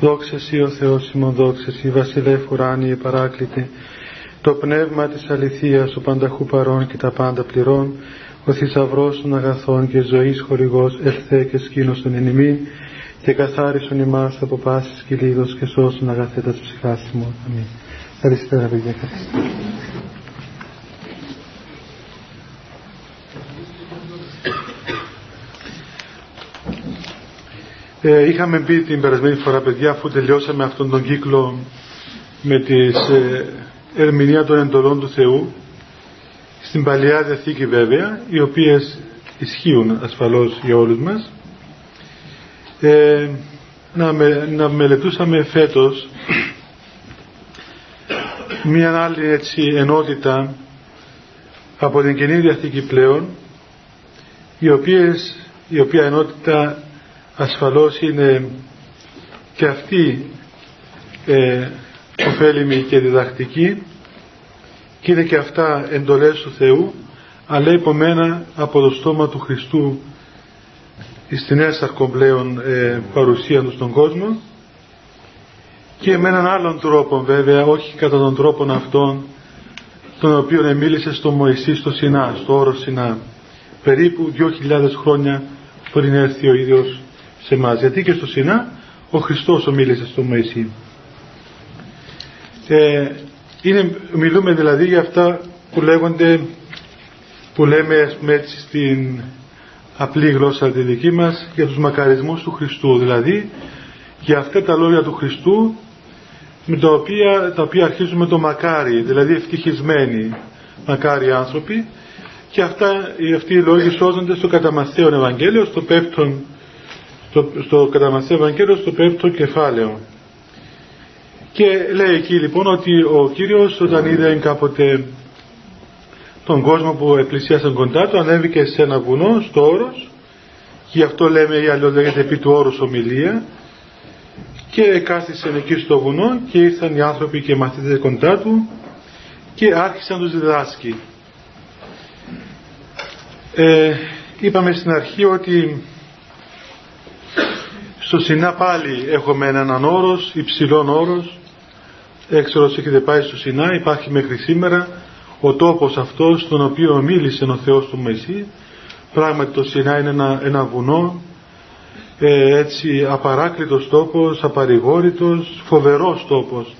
Δόξα Σύ ο Θεός ημών δόξα Σύ βασιλεύ ουράνιε παράκλητε το πνεύμα της αληθείας ο πανταχού παρών και τα πάντα πληρών ο θησαυρός των αγαθών και ζωής χορηγός ελθέ και σκήνωσον εν ημίν και καθάρισον ημάς από πάσης κυλίδος και σώσον αγαθέτας ψυχάς ημών. Αμήν. Καλησπέρα παιδιά. Ε, είχαμε πει την περασμένη φορά παιδιά αφού τελειώσαμε αυτόν τον κύκλο με τις ε, ερμηνεία των εντολών του Θεού στην Παλαιά Διαθήκη βέβαια οι οποίες ισχύουν ασφαλώς για όλους μας. Ε, να, να μελετούσαμε φέτος μια άλλη έτσι ενότητα από την Καινή Διαθήκη πλέον η, οποίες, η οποία ενότητα ασφαλώς είναι και αυτή ε, ωφέλιμη και διδακτική και είναι και αυτά εντολές του Θεού αλλά υπομένα από το στόμα του Χριστού στη νέα σαρκομπλέον ε, παρουσία τους στον κόσμο. Και με έναν άλλον τρόπο βέβαια όχι κατά τον τρόπο αυτόν τον οποίο μίλησε στο Μωυσή στο Σινά, στο όρος Σινά. Περίπου 2.000 χρόνια πριν έρθει ο ίδιος σε εμά. Γιατί και στο Σινά ο Χριστός ομίλησε στο Μωυσή. Ε, είναι, μιλούμε δηλαδή για αυτά που λέγονται που λέμε έτσι στην απλή γλώσσα τη δική μας για τους μακαρισμούς του Χριστού δηλαδή για αυτά τα λόγια του Χριστού με τα οποία, τα οποία αρχίζουν με το μακάρι δηλαδή ευτυχισμένοι μακάρι άνθρωποι και αυτά, αυτοί οι λόγοι σώζονται στο καταμαθαίον Ευαγγέλιο στο πέπτον στο, στο κατά Ευαγγέλιος στο πέμπτο κεφάλαιο. Και λέει εκεί λοιπόν ότι ο Κύριος όταν είδε κάποτε τον κόσμο που εκκλησίασαν κοντά του ανέβηκε σε ένα βουνό στο όρος και γι' αυτό λέμε ή αλλιώς λέγεται επί του όρους ομιλία και κάθισε εκεί στο βουνό και ήρθαν οι άνθρωποι και οι μαθητές κοντά του και άρχισαν τους διδάσκει. Ε, είπαμε στην αρχή ότι στο Σινά πάλι έχουμε έναν όρος, υψηλόν όρος. Έξω έχετε πάει στο Σινά, υπάρχει μέχρι σήμερα ο τόπος αυτός στον οποίο μίλησε ο Θεός του Μεσή. Πράγματι το Σινά είναι ένα, ένα βουνό, ε, έτσι απαράκλητος τόπος, απαρηγόρητος, φοβερός τόπος.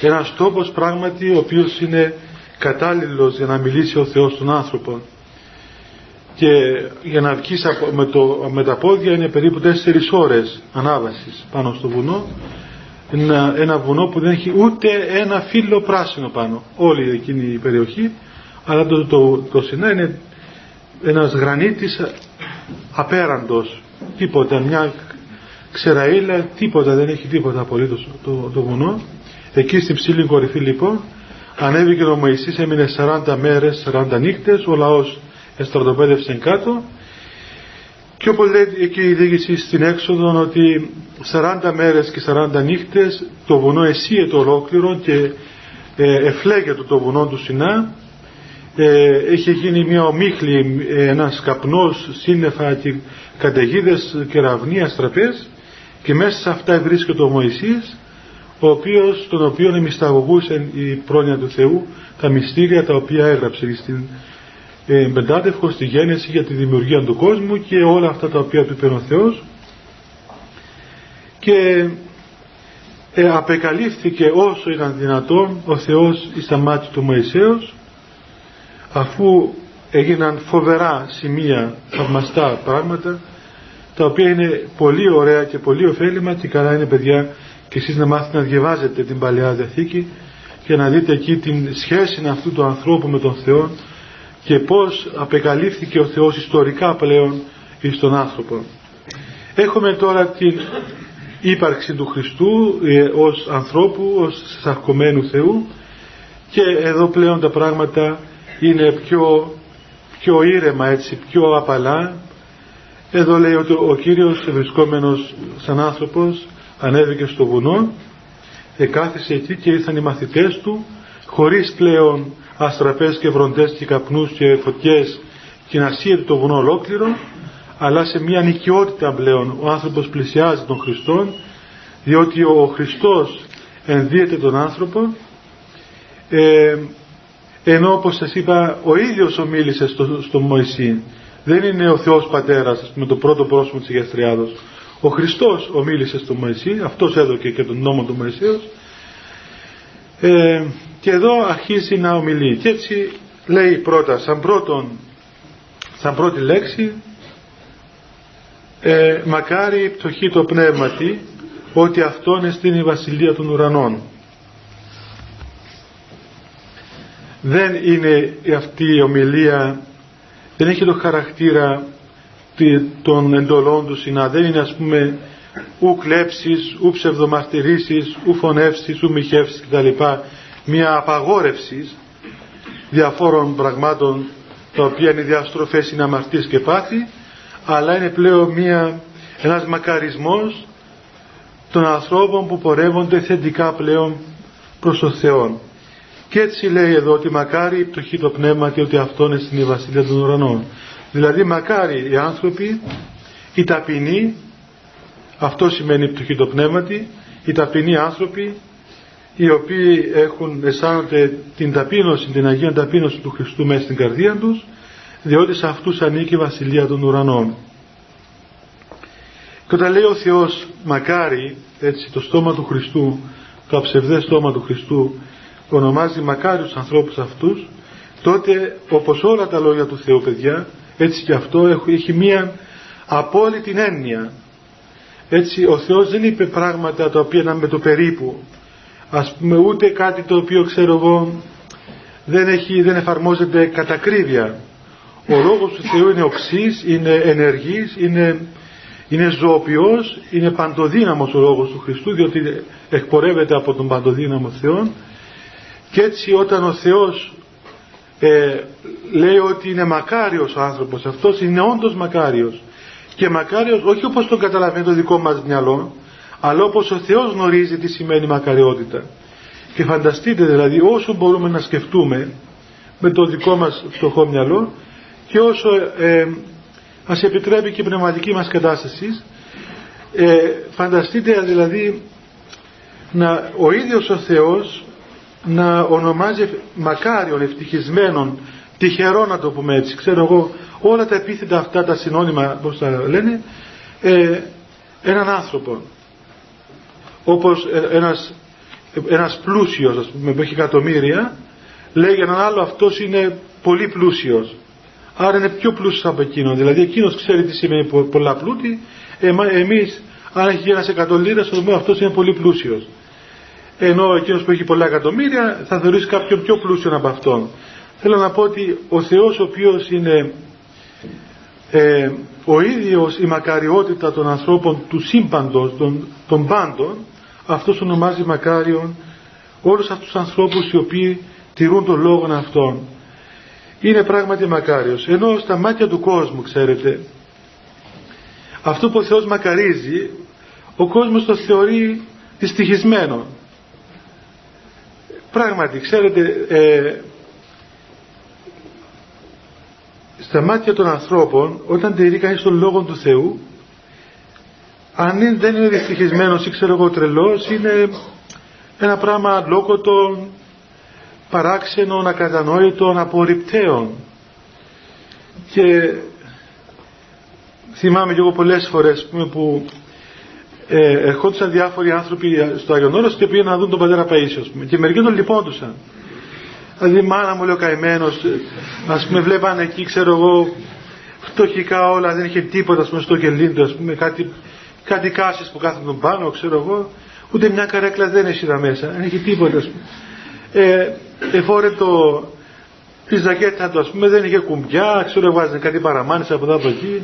Ένας τόπος πράγματι ο οποίος είναι κατάλληλος για να μιλήσει ο Θεός στον άνθρωπο και για να βγεις με, το, με τα πόδια είναι περίπου 4 ώρες ανάβασης πάνω στο βουνό. Ένα, ένα βουνό που δεν έχει ούτε ένα φύλλο πράσινο πάνω. Όλη εκείνη η περιοχή. Αλλά το, το, το Σινά είναι ένας γρανίτης απέραντος. Τίποτα μια ξεραίλα τίποτα δεν έχει τίποτα απολύτως το, το βουνό. Εκεί στην ψηλή κορυφή λοιπόν ανέβηκε ο Μωυσής έμεινε 40 μέρες 40 νύχτες ο λαός εστρατοπέδευσε κάτω. Και όπως λέει εκεί η διοίκηση στην έξοδο ότι 40 μέρες και 40 νύχτες το βουνό εσύεται ολόκληρο και ε, εφλέγεται το βουνό του Σινά. Ε, έχει γίνει μια ομίχλη ε, ένας καπνός σύννεφα και καταιγίδες κεραυνοί αστραπές και μέσα σε αυτά βρίσκεται ο Μωυσής ο οποίος, τον οποίο εμισταγωγούσε η πρόνοια του Θεού τα μυστήρια τα οποία έγραψε στην ε, πεντάτευχο στη γέννηση για τη δημιουργία του κόσμου και όλα αυτά τα οποία του είπε ο Θεός. Και ε, απεκαλύφθηκε όσο ήταν δυνατόν ο Θεός στα μάτια του Μωυσέως αφού έγιναν φοβερά σημεία θαυμαστά πράγματα τα οποία είναι πολύ ωραία και πολύ ωφέλιμα και καλά είναι παιδιά και εσείς να μάθετε να διαβάζετε την Παλαιά Διαθήκη και να δείτε εκεί την σχέση αυτού του ανθρώπου με τον Θεό και πώς απεκαλύφθηκε ο Θεός ιστορικά πλέον στον άνθρωπο. Έχουμε τώρα την ύπαρξη του Χριστού ε, ως ανθρώπου, ως σαρκωμένου Θεού και εδώ πλέον τα πράγματα είναι πιο, πιο ήρεμα έτσι, πιο απαλά. Εδώ λέει ότι ο Κύριος βρισκόμενος σαν άνθρωπος ανέβηκε στο βουνό, εκάθισε εκεί και ήρθαν οι μαθητές του χωρίς πλέον αστραπές και βροντές και καπνούς και φωτιές και να σύεται το βουνό ολόκληρο αλλά σε μια νοικιότητα πλέον ο άνθρωπος πλησιάζει τον Χριστό διότι ο Χριστός ενδύεται τον άνθρωπο ε, ενώ όπως σας είπα ο ίδιος ομίλησε στο, στο Μωυσή. Δεν είναι ο Θεός Πατέρας με το πρώτο πρόσωπο της Αγίας Τριάδος ο Χριστός ομίλησε στο Μωυσή αυτός έδωκε και τον νόμο του Μωυσέως. Ε, και εδώ αρχίζει να ομιλεί. Και έτσι λέει πρώτα σαν, πρώτον, σαν πρώτη λέξη ε, μακάρι η πτωχή το πνεύματι ότι αυτό είναι στην η βασιλεία των ουρανών δεν είναι αυτή η ομιλία δεν έχει το χαρακτήρα των εντολών του συνά δεν είναι ας πούμε ου κλέψεις, ου ψευδομαρτυρήσεις, ου φωνεύσεις, ου μοιχεύσεις κτλ. Μια απαγόρευση διαφόρων πραγμάτων τα οποία είναι διαστροφές, είναι αμαρτίες και πάθη αλλά είναι πλέον μια, ένας μακαρισμός των ανθρώπων που πορεύονται θετικά πλέον προς τον Θεό. Και έτσι λέει εδώ ότι μακάρι η πτωχή το πνεύμα και ότι αυτό είναι στην Βασιλεία των Ουρανών. Δηλαδή μακάρι οι άνθρωποι, οι ταπεινοί, αυτό σημαίνει η πτωχή το πνεύματι, οι ταπεινοί άνθρωποι οι οποίοι έχουν αισθάνονται την ταπείνωση, την Αγία ταπείνωση του Χριστού μέσα στην καρδία τους διότι σε αυτούς ανήκει η Βασιλεία των Ουρανών. Και όταν λέει ο Θεός μακάρι, έτσι το στόμα του Χριστού, το αψευδές στόμα του Χριστού ονομάζει μακάρι τους ανθρώπους αυτούς, τότε όπως όλα τα λόγια του Θεού παιδιά, έτσι και αυτό έχει μία απόλυτη έννοια. Έτσι ο Θεός δεν είπε πράγματα τα οποία είναι με το περίπου. Ας πούμε ούτε κάτι το οποίο ξέρω εγώ δεν, έχει, δεν εφαρμόζεται κατακρίβεια. Ο λόγος του Θεού είναι οξύς, είναι ενεργής, είναι, είναι ζωοποιός, είναι παντοδύναμος ο λόγος του Χριστού διότι εκπορεύεται από τον παντοδύναμο Θεό και έτσι όταν ο Θεός ε, λέει ότι είναι μακάριος ο άνθρωπος αυτός είναι όντως μακάριος και μακάριος όχι όπως τον καταλαβαίνει το δικό μας μυαλό αλλά όπως ο Θεός γνωρίζει τι σημαίνει μακαριότητα και φανταστείτε δηλαδή όσο μπορούμε να σκεφτούμε με το δικό μας φτωχό μυαλό και όσο ε, μας επιτρέπει και η πνευματική μας κατάσταση ε, φανταστείτε δηλαδή να, ο ίδιος ο Θεός να ονομάζει μακάριον, ευτυχισμένον, τυχερό να το πούμε έτσι, ξέρω εγώ, όλα τα επίθετα αυτά τα συνώνυμα, πώς τα λένε, ε, έναν άνθρωπο. Όπως ε, ένας, ένας πλούσιος, ας πούμε, που έχει εκατομμύρια, λέει για έναν άλλο αυτός είναι πολύ πλούσιος. Άρα είναι πιο πλούσιος από εκείνον. Δηλαδή εκείνος ξέρει τι σημαίνει πολλά πλούτη, εμείς αν έχει ένας εκατομμύρια, θα δούμε αυτός είναι πολύ πλούσιος ενώ εκείνος που έχει πολλά εκατομμύρια θα θεωρήσει κάποιον πιο πλούσιο από αυτόν. Θέλω να πω ότι ο Θεός ο οποίος είναι ε, ο ίδιος η μακαριότητα των ανθρώπων του σύμπαντος, των, των πάντων, αυτός ονομάζει μακάριον όλους αυτούς τους ανθρώπους οι οποίοι τηρούν τον λόγο αυτόν. Είναι πράγματι μακάριος. Ενώ στα μάτια του κόσμου, ξέρετε, αυτό που ο Θεός μακαρίζει, ο κόσμος το θεωρεί δυστυχισμένο. Πράγματι, ξέρετε, ε, στα μάτια των ανθρώπων, όταν τηρεί κανείς τον Λόγο του Θεού, αν δεν είναι δυστυχισμένος ή ξέρω εγώ τρελός, είναι ένα πράγμα λόγωτο, παράξενο, ακατανόητο, απορριπταίων. Και θυμάμαι και εγώ πολλές φορές που ε, ερχόντουσαν διάφοροι άνθρωποι στο Άγιον Όρος και πήγαν να δουν τον πατέρα Παΐσιο και μερικοί τον λυπόντουσαν δηλαδή μάνα μου λέει ο καημένος ας πούμε βλέπανε εκεί ξέρω εγώ φτωχικά όλα δεν είχε τίποτα ας πούμε στο κελίντο ας πούμε κάτι, κάτι κάσεις που κάθονταν πάνω ξέρω εγώ ούτε μια καρέκλα δεν έχει εδώ μέσα δεν έχει τίποτα ας πούμε ε, εφόρε το τη ζακέτα του ας πούμε δεν είχε κουμπιά ξέρω βάζανε κάτι παραμάνες από εδώ από εκεί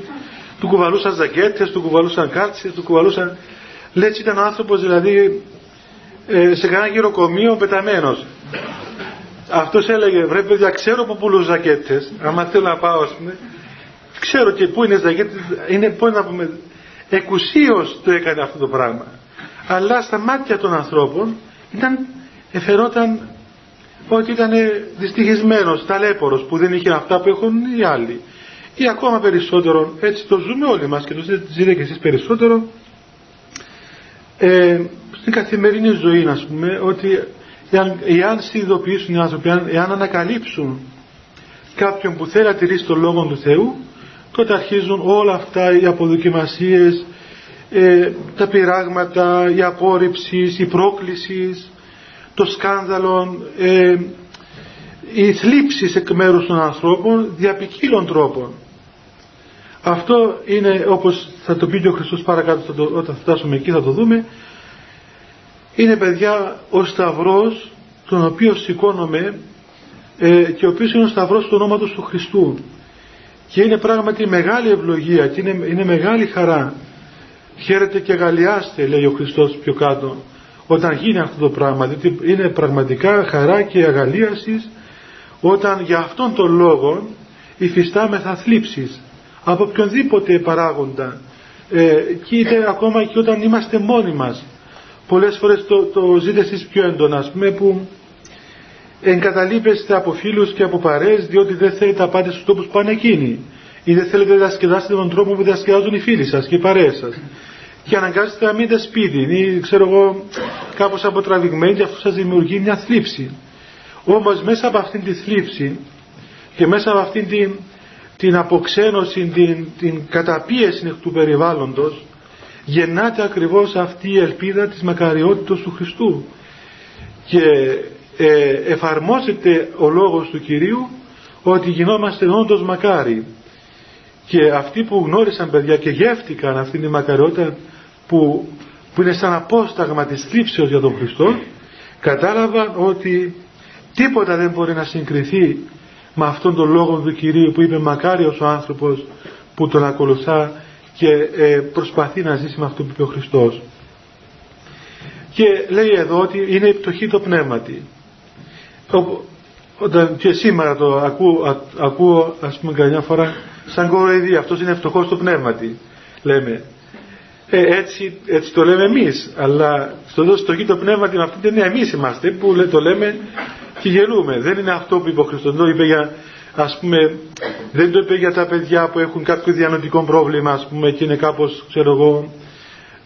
του κουβαλούσαν ζακέτες, του κουβαλούσαν κάρτσες, του κουβαλούσαν... Λέει έτσι ήταν ο άνθρωπος δηλαδή ε, σε κανένα γυροκομείο πεταμένος. Αυτός έλεγε βρε παιδιά ξέρω που πουλούν ζακέτες, άμα θέλω να πάω ας πούμε, ξέρω και πού είναι ζακέτες, είναι πώς να πούμε, εκουσίως το έκανε αυτό το πράγμα. Αλλά στα μάτια των ανθρώπων ήταν, εφερόταν ότι ήταν δυστυχισμένος, ταλέπορος που δεν είχε αυτά που έχουν οι άλλοι ή ακόμα περισσότερο, έτσι το ζούμε όλοι μας και το ζείτε και εσείς περισσότερο, ε, στην καθημερινή ζωή ας πούμε ότι εάν, εάν συνειδητοποιήσουν οι άνθρωποι εάν, εάν ανακαλύψουν κάποιον που θέλει να τηρήσει τον Λόγο του Θεού τότε αρχίζουν όλα αυτά οι αποδοκιμασίες ε, τα πειράγματα, η απόρριψη, η πρόκληση, το σκάνδαλο, ε, οι θλίψεις εκ μέρους των ανθρώπων δια τρόπων. Αυτό είναι όπως θα το πει και ο Χριστός παρακάτω όταν φτάσουμε εκεί θα το δούμε είναι παιδιά ο σταυρός τον οποίο σηκώνομαι ε, και ο οποίος είναι ο σταυρός του ονόματος του Χριστού και είναι πράγματι μεγάλη ευλογία και είναι, είναι μεγάλη χαρά. Χαίρετε και αγαλιάστε λέει ο Χριστός πιο κάτω όταν γίνει αυτό το πράγμα διότι είναι πραγματικά χαρά και αγαλίασης όταν για αυτόν τον λόγο υφιστάμεθα θλίψεις από οποιονδήποτε παράγοντα. Ε, και είτε ακόμα και όταν είμαστε μόνοι μας. Πολλές φορές το, το ζείτε εσείς πιο έντονα ας πούμε που εγκαταλείπεστε από φίλους και από παρέες διότι δεν θέλετε να πάτε στους τόπους που πάνε εκείνοι. Ή δεν θέλετε να διασκεδάσετε τον τρόπο που διασκεδάζουν οι φίλοι σας και οι παρέες σας. Και αναγκάζεστε να μείνετε σπίτι. Ή ξέρω εγώ κάπως αποτραβηγμένοι και αυτό σας δημιουργεί μια θλίψη. Όμως μέσα από αυτήν τη θλίψη και μέσα από αυτήν την, την αποξένωση, την, την καταπίεση του περιβάλλοντος γεννάται ακριβώς αυτή η ελπίδα της μακαριότητας του Χριστού. Και ε, εφαρμόζεται ο λόγος του Κυρίου ότι γινόμαστε όντως μακάρι. Και αυτοί που γνώρισαν παιδιά και γεύτηκαν αυτήν τη μακαριότητα που, που είναι σαν απόσταγμα της θλίψεως για τον Χριστό κατάλαβαν ότι τίποτα δεν μπορεί να συγκριθεί με αυτόν τον λόγο του Κυρίου που είπε μακάριος ο άνθρωπος που τον ακολουθά και ε, προσπαθεί να ζήσει με αυτό που είπε ο Χριστός και λέει εδώ ότι είναι η πτωχή το πνεύματι όταν και σήμερα το ακούω, ακούω ας πούμε καμιά φορά σαν κοροϊδία αυτός είναι φτωχός το πνεύματι λέμε. Ε, έτσι, έτσι το λέμε εμείς. Αλλά στο, στο το πνεύματι με αυτή την έννοια. Εμείς είμαστε που το λέμε και γελούμε. Δεν είναι αυτό που είπε ο Χριστός. Το είπε για ας πούμε δεν το είπε για τα παιδιά που έχουν κάποιο διανοητικό πρόβλημα ας πούμε και είναι κάπως ξέρω εγώ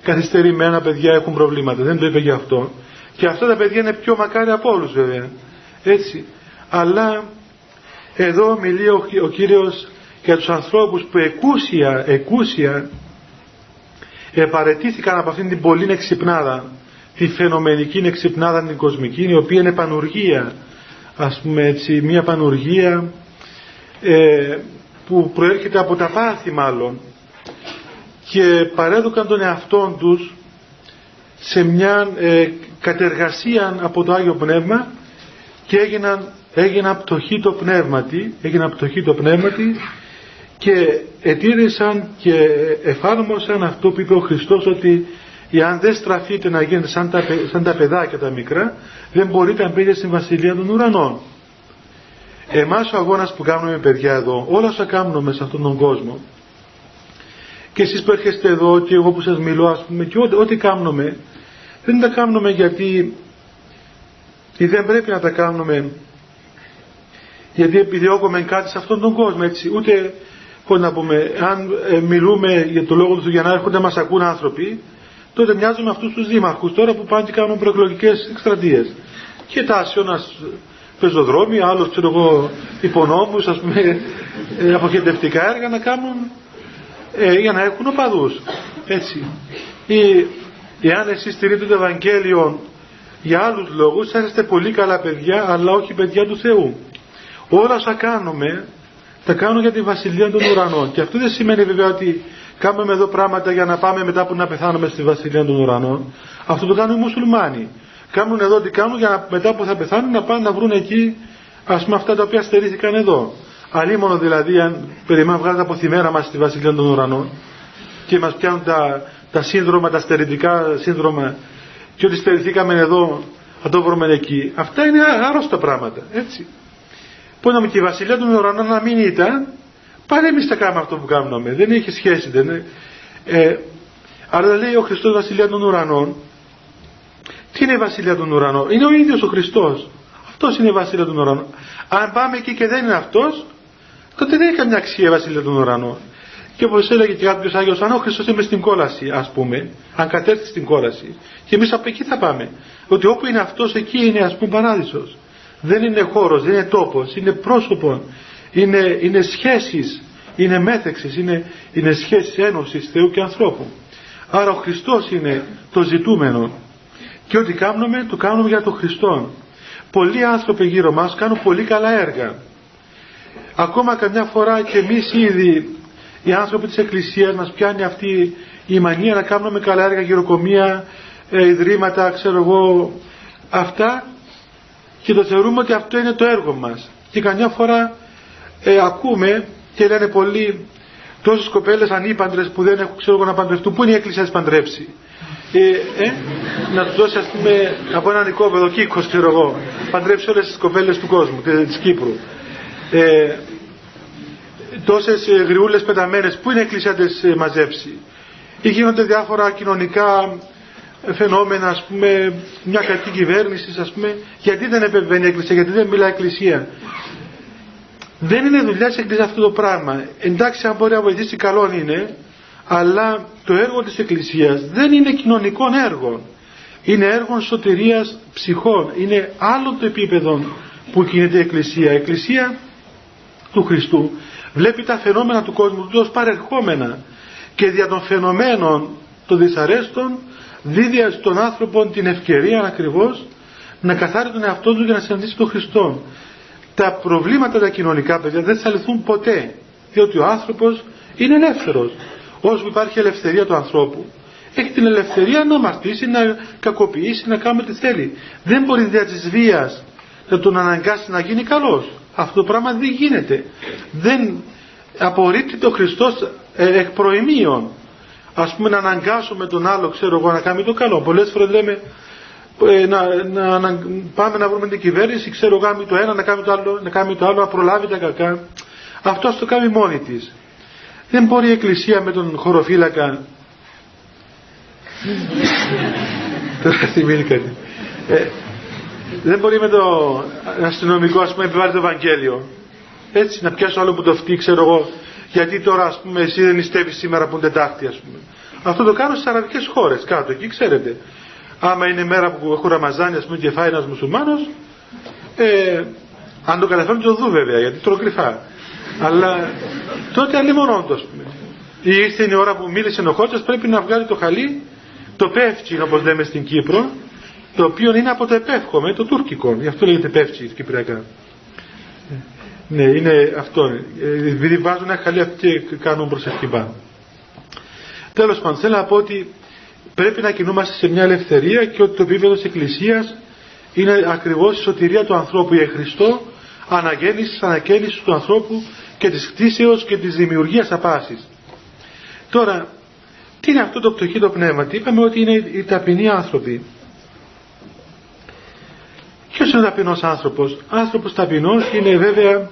καθυστερημένα παιδιά έχουν προβλήματα. Δεν το είπε για αυτό. Και αυτά τα παιδιά είναι πιο μακάρι από όλους βέβαια έτσι αλλά εδώ μιλεί ο, ο Κύριος για τους ανθρώπους που εκούσια, εκούσια επαρετήθηκαν από αυτήν την πολύ εξυπνάδα τη φαινομενική εξυπνάδα την κοσμική η οποία είναι πανουργία. Ας πούμε έτσι μια πανουργία ε, που προέρχεται από τα πάθη μάλλον και παρέδωκαν τον εαυτό τους σε μια ε, κατεργασία από το Άγιο Πνεύμα και έγιναν, έγιναν πτωχοί το πνεύματι, έγιναν πτωχοί το πνεύματι και ετήρησαν και εφάρμοσαν αυτό που είπε ο Χριστός ότι εάν δεν στραφείτε να γίνετε σαν τα, σαν τα παιδάκια τα μικρά δεν μπορείτε να μπείτε στην Βασιλεία των Ουρανών. Εμάς ο αγώνας που κάνουμε παιδιά εδώ, όλα όσα κάνουμε σε αυτόν τον κόσμο και εσείς που έρχεστε εδώ και εγώ που σας μιλώ ας πούμε και ό,τι, ό,τι κάνουμε δεν τα κάνουμε γιατί ή δεν πρέπει να τα κάνουμε γιατί επιδιώκουμε κάτι σε αυτόν τον κόσμο έτσι. Ούτε πώς να πούμε αν ε, μιλούμε για το λόγο του για να έρχονται να μας ακούν άνθρωποι τότε μοιάζουμε αυτούς τους δήμαρχους τώρα που πάνε και κάνουν προεκλογικές εκστρατείες. Και τάσει ένας πεζοδρόμοι, άλλος ξέρω εγώ υπονόμους ας πούμε ε, αποχεντευτικά έργα να κάνουν ε, για να έχουν οπαδούς έτσι. Ή, εάν εσείς στηρείτε το Ευαγγέλιο για άλλους λόγους θα είστε πολύ καλά παιδιά αλλά όχι παιδιά του Θεού. Όλα όσα κάνουμε τα κάνουμε για τη Βασιλεία των Ουρανών. Και αυτό δεν σημαίνει βέβαια ότι κάνουμε εδώ πράγματα για να πάμε μετά που να πεθάνουμε στη Βασιλεία των Ουρανών. Αυτό το κάνουν οι μουσουλμάνοι. Κάνουν εδώ τι κάνουν για να, μετά που θα πεθάνουν να πάνε να βρουν εκεί ας πούμε αυτά τα οποία στερήθηκαν εδώ. Αλίμονο δηλαδή αν περιμένουμε βγάλουν από θυμέρα μας στη Βασιλεία των Ουρανών και μας πιάνουν τα, τα σύνδρομα, τα στερητικά σύνδρομα και ότι στερηθήκαμε εδώ θα το βρούμε εκεί. Αυτά είναι άρρωστα πράγματα. Έτσι. Που να και η βασιλεία των ουρανών να μην ήταν, πάλι εμείς τα κάνουμε αυτό που κάνουμε. Δεν έχει σχέση. Δεν είναι. Ε, αλλά λέει ο Χριστός βασιλεία των ουρανών. Τι είναι η βασιλεία των ουρανών; Είναι ο ίδιος ο Χριστός. Αυτός είναι η βασιλεία των ουρανών. Αν πάμε εκεί και δεν είναι αυτός, τότε δεν έχει καμιά αξία η βασιλεία των ουρανών. Και όπως έλεγε και κάποιος Άγιος, αν ο Χριστός είμαι στην κόλαση, ας πούμε, αν κατέρθει στην κόλαση, και εμείς από εκεί θα πάμε. Ότι όπου είναι αυτός, εκεί είναι ας πούμε παράδεισος. Δεν είναι χώρος, δεν είναι τόπος, είναι πρόσωπο, είναι, είναι σχέσεις, είναι μέθεξης, είναι, είναι σχέσεις ένωσης Θεού και ανθρώπου. Άρα ο Χριστός είναι το ζητούμενο. Και ό,τι κάνουμε, το κάνουμε για τον Χριστό. Πολλοί άνθρωποι γύρω μας κάνουν πολύ καλά έργα. Ακόμα καμιά φορά και εμείς ήδη οι άνθρωποι της Εκκλησίας μας πιάνει αυτή η μανία να κάνουμε καλά έργα, γυροκομεία, ε, ιδρύματα, ξέρω εγώ, αυτά και το θεωρούμε ότι αυτό είναι το έργο μας. Και καμιά φορά ε, ακούμε και λένε πολλοί τόσες κοπέλες ανήπαντρες που δεν έχουν ξέρω εγώ να παντρευτούν, πού είναι η Εκκλησία να παντρέψει; Ε, ε, να τους δώσει ας πούμε από έναν οικόπεδο κύκος ξέρω εγώ, παντρέψει όλες τις κοπέλες του κόσμου, της Κύπρου. Ε, τόσες ε, γριούλες πεταμένες, πού είναι η Εκκλησία να τις ε, μαζέψει; Ή γίνονται διάφορα κοινωνικά φαινόμενα, ας πούμε, μια κακή κυβέρνηση, ας πούμε, γιατί δεν επεμβαίνει η Εκκλησία, γιατί δεν μιλάει η Εκκλησία. Δεν είναι δουλειά της Εκκλησίας αυτό το πράγμα. Εντάξει, αν μπορεί να βοηθήσει, καλό είναι, αλλά το έργο της Εκκλησίας δεν είναι κοινωνικό έργο. Είναι έργο σωτηρίας ψυχών. Είναι άλλο το επίπεδο που κινείται η Εκκλησία. Η Εκκλησία του Χριστού βλέπει τα φαινόμενα του κόσμου του ως παρερχόμενα και δια των φαινομένων των δυσαρέστων δίδει στον άνθρωπο την ευκαιρία ακριβώς να καθάρει τον εαυτό τους για να συναντήσει τον Χριστό. Τα προβλήματα τα κοινωνικά παιδιά δεν θα λυθούν ποτέ διότι ο άνθρωπος είναι ελεύθερος. Όσο υπάρχει ελευθερία του ανθρώπου έχει την ελευθερία να αμαρτήσει, να κακοποιήσει, να κάνει ό,τι θέλει. Δεν μπορεί δια της βίας να τον αναγκάσει να γίνει καλός. Αυτό το πράγμα δεν γίνεται. Δεν απορρίπτει ο Χριστός ε, εκ προημίων. Ας πούμε να αναγκάσουμε τον άλλο, ξέρω εγώ, να κάνει το καλό. Πολλές φορές λέμε ε, να, να, να, πάμε να βρούμε την κυβέρνηση, ξέρω εγώ, το ένα, να κάνει το άλλο, να κάνει το άλλο, να προλάβει τα κακά. Αυτό το κάνει μόνη της. Δεν μπορεί η Εκκλησία με τον χωροφύλακα Τώρα θυμίζει κάτι. Ε, δεν μπορεί με το αστυνομικό ας πούμε επιβάλλει το Ευαγγέλιο. Έτσι να πιάσω άλλο που το φτύει ξέρω εγώ γιατί τώρα ας πούμε εσύ δεν νηστεύεις σήμερα που είναι Τετάρτη ας πούμε. Αυτό το κάνω στις αραβικές χώρες κάτω εκεί ξέρετε. Άμα είναι μέρα που έχω Ραμαζάνι ας πούμε και φάει ένας μουσουλμάνος ε, αν το καταφέρουν το δω βέβαια γιατί τρώω κρυφά. Αλλά τότε αλλήμον όντως πούμε. Ή ήρθε η ώρα που μίλησε ο Χότσας πρέπει να βγάλει το χαλί το πεύτσι όπως λέμε στην Κύπρο το οποίο είναι από το επεύχομαι, το τουρκικό. Γι' αυτό λέγεται πεύτσι κυπριακά. Ναι, είναι αυτό. Ε, επειδή βάζουν ένα χαλί και κάνουν προσευχή πάνω. Τέλος πάντων, θέλω να πω ότι πρέπει να κινούμαστε σε μια ελευθερία και ότι το επίπεδο της Εκκλησίας είναι ακριβώς η σωτηρία του ανθρώπου για Χριστό, αναγέννησης, ανακαίνιση του ανθρώπου και της κτίσεως και της δημιουργίας απάσης. Τώρα, τι είναι αυτό το πτωχή το πνεύμα, τι είπαμε ότι είναι οι ταπεινοί άνθρωποι. Ποιος είναι ο ταπεινός άνθρωπος; Άνθρωπος ταπεινός είναι βέβαια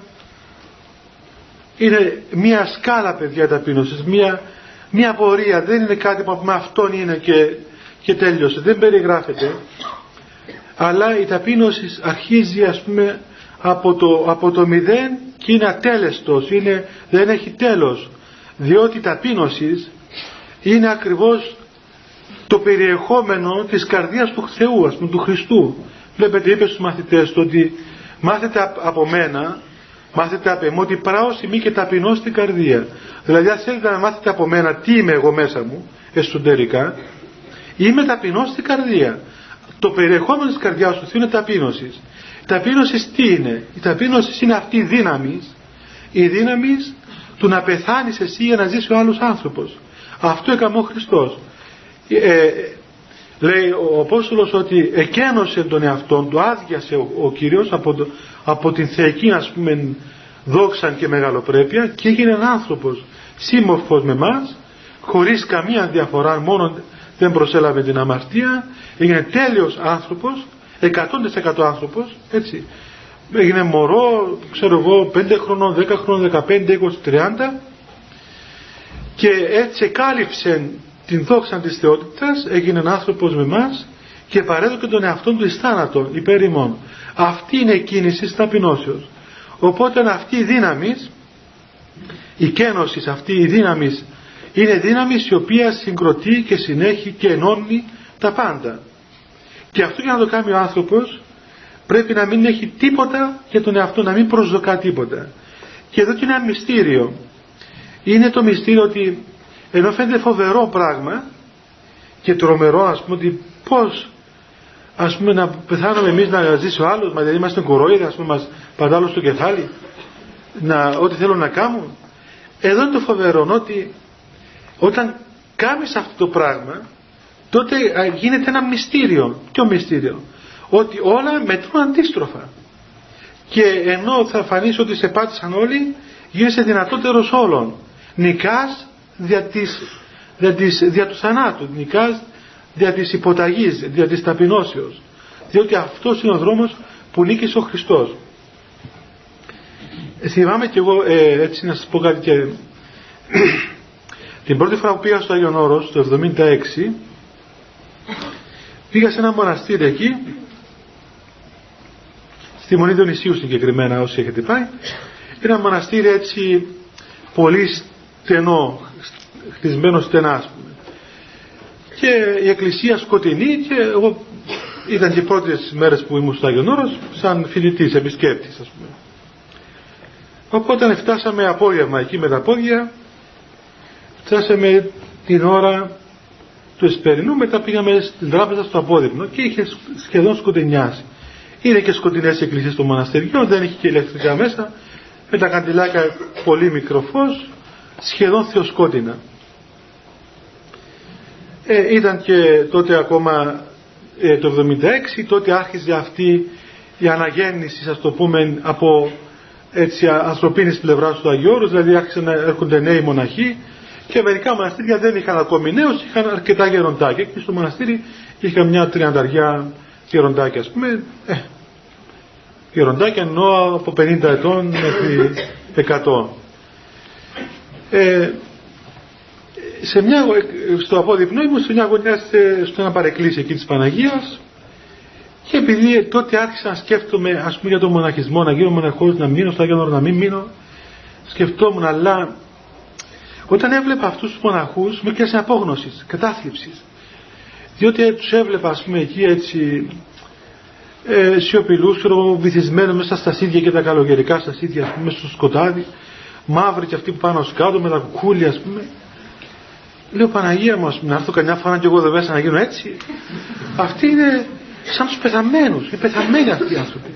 είναι μια σκάλα παιδιά ταπείνωσης, μια, μια πορεία, δεν είναι κάτι που πούμε αυτόν είναι και, και τέλειωσε, δεν περιγράφεται. Αλλά η ταπείνωση αρχίζει ας πούμε από το, από το μηδέν και είναι ατέλεστος, είναι, δεν έχει τέλος. Διότι η ταπείνωση είναι ακριβώς το περιεχόμενο της καρδίας του Θεού, ας πούμε, του Χριστού. Βλέπετε, είπε στους μαθητές του ότι μάθετε από μένα, μάθετε από εμένα ότι πράω σημεί και ταπεινώ στην καρδία. Δηλαδή, αν θέλετε να μάθετε από μένα τι είμαι εγώ μέσα μου, εσωτερικά, είμαι ταπεινώ στην καρδία. Το περιεχόμενο της καρδιάς του Θεού είναι ταπείνωσης. Η ταπείνωση τι είναι, η ταπείνωση είναι αυτή η δύναμη, η δύναμη του να πεθάνεις εσύ για να ζήσει ο άλλος άνθρωπος. Αυτό έκαμε ο Χριστός. Ε, λέει ο Απόστολος ότι εκένωσε τον εαυτόν του, άδειασε ο, ο Κύριος από, από την θεϊκή ας πούμε δόξα και μεγαλοπρέπεια και έγινε ένα άνθρωπος σύμμορφος με μας χωρίς καμία διαφορά μόνο δεν προσέλαβε την αμαρτία έγινε τέλειος άνθρωπος 100% άνθρωπος έτσι. Έγινε μωρό ξέρω εγώ 5 χρονών, 10 χρονών, 15, 20, 30 και έτσι κάλυψε την δόξα της θεότητας έγινε άνθρωπος με μας και παρέδωκε τον εαυτό του εις θάνατο υπέρ ημών. Αυτή είναι η κίνηση της ταπεινώσεως. Οπότε αυτή η δύναμη η κένωση αυτή, η δύναμη είναι δύναμη η οποία συγκροτεί και συνέχει και ενώνει τα πάντα. Και αυτό για να το κάνει ο άνθρωπος πρέπει να μην έχει τίποτα για τον εαυτό, να μην προσδοκά τίποτα. Και εδώ και είναι ένα μυστήριο. Είναι το μυστήριο ότι ενώ φαίνεται φοβερό πράγμα και τρομερό ας πούμε ότι πώς ας πούμε να πεθάνουμε εμείς να ζήσει ο άλλος, μα δηλαδή είμαστε κορόιδα, ας πούμε μας πατάλω στο κεφάλι, να, ό,τι θέλω να κάνω. Εδώ είναι το φοβερό ότι όταν κάνεις αυτό το πράγμα τότε γίνεται ένα μυστήριο. Ποιο μυστήριο; Ότι όλα μετρούν αντίστροφα. Και ενώ θα φανείς ότι σε πάτησαν όλοι, γίνεσαι δυνατότερος όλων. Νικάς δια, της, δια, της, δια του θανάτου. Νικάς δια της υποταγής, δια της ταπεινώσεως. Διότι αυτός είναι ο δρόμος που νίκησε ο Χριστός. Ε, θυμάμαι και εγώ ε, έτσι να σας πω κάτι και την πρώτη φορά που πήγα στο Άγιον Όρος το 1976 πήγα σε ένα μοναστήρι εκεί στη Μονή Δονησίου συγκεκριμένα όσοι έχετε πάει ένα μοναστήρι έτσι πολύ στενό χτισμένο στενά ας πούμε και η εκκλησία σκοτεινή και εγώ ήταν και οι πρώτες μέρες που ήμουν στο Άγιον Όρος σαν φοιτητής, επισκέπτης ας πούμε οπότε φτάσαμε απόγευμα εκεί με τα πόδια φτάσαμε την ώρα του εσπερινού, μετά πήγαμε στην τράπεζα στο απόδειπνο και είχε σχεδόν σκοτεινιάσει. Είναι και σκοτεινές εκκλησίες στο μοναστεριό, δεν είχε και ηλεκτρικά μέσα, με τα καντιλάκια πολύ μικρό φω, σχεδόν θεοσκότεινα. Ε, ήταν και τότε ακόμα ε, το 76, τότε άρχιζε αυτή η αναγέννηση, ας το πούμε, από έτσι ανθρωπίνης πλευράς του Αγιώρου, δηλαδή άρχισαν να έρχονται νέοι μοναχοί, και μερικά μοναστήρια δεν είχαν ακόμη νέους, είχαν αρκετά γεροντάκια και στο μοναστήρι είχαν μια τριανταριά γεροντάκια ας πούμε, ε, γεροντάκια ενώ από 50 ετών μέχρι 100. Ε, σε μια, στο απόδειπνό ήμουν σε μια γωνιά στο ένα παρεκκλήσι εκεί της Παναγίας και επειδή τότε άρχισα να σκέφτομαι ας πούμε για τον μοναχισμό, να γίνω μοναχός, να μείνω στο Άγιο να μην μείνω σκεφτόμουν αλλά όταν έβλεπα αυτούς τους μοναχούς με πιάσε απόγνωσης, κατάθλιψης. Διότι τους έβλεπα ας πούμε εκεί έτσι ε, σιωπηλούς, βυθισμένους μέσα στα σίδια και τα καλογερικά στα σίδια ας πούμε στο σκοτάδι, μαύροι και αυτοί που πάνω κάτω με τα κουκούλια ας πούμε. Λέω Παναγία μου, να έρθω καμιά φορά και εγώ εδώ μέσα να γίνω έτσι. Αυτοί είναι σαν τους πεθαμένους, είναι πεθαμένοι αυτοί οι άνθρωποι.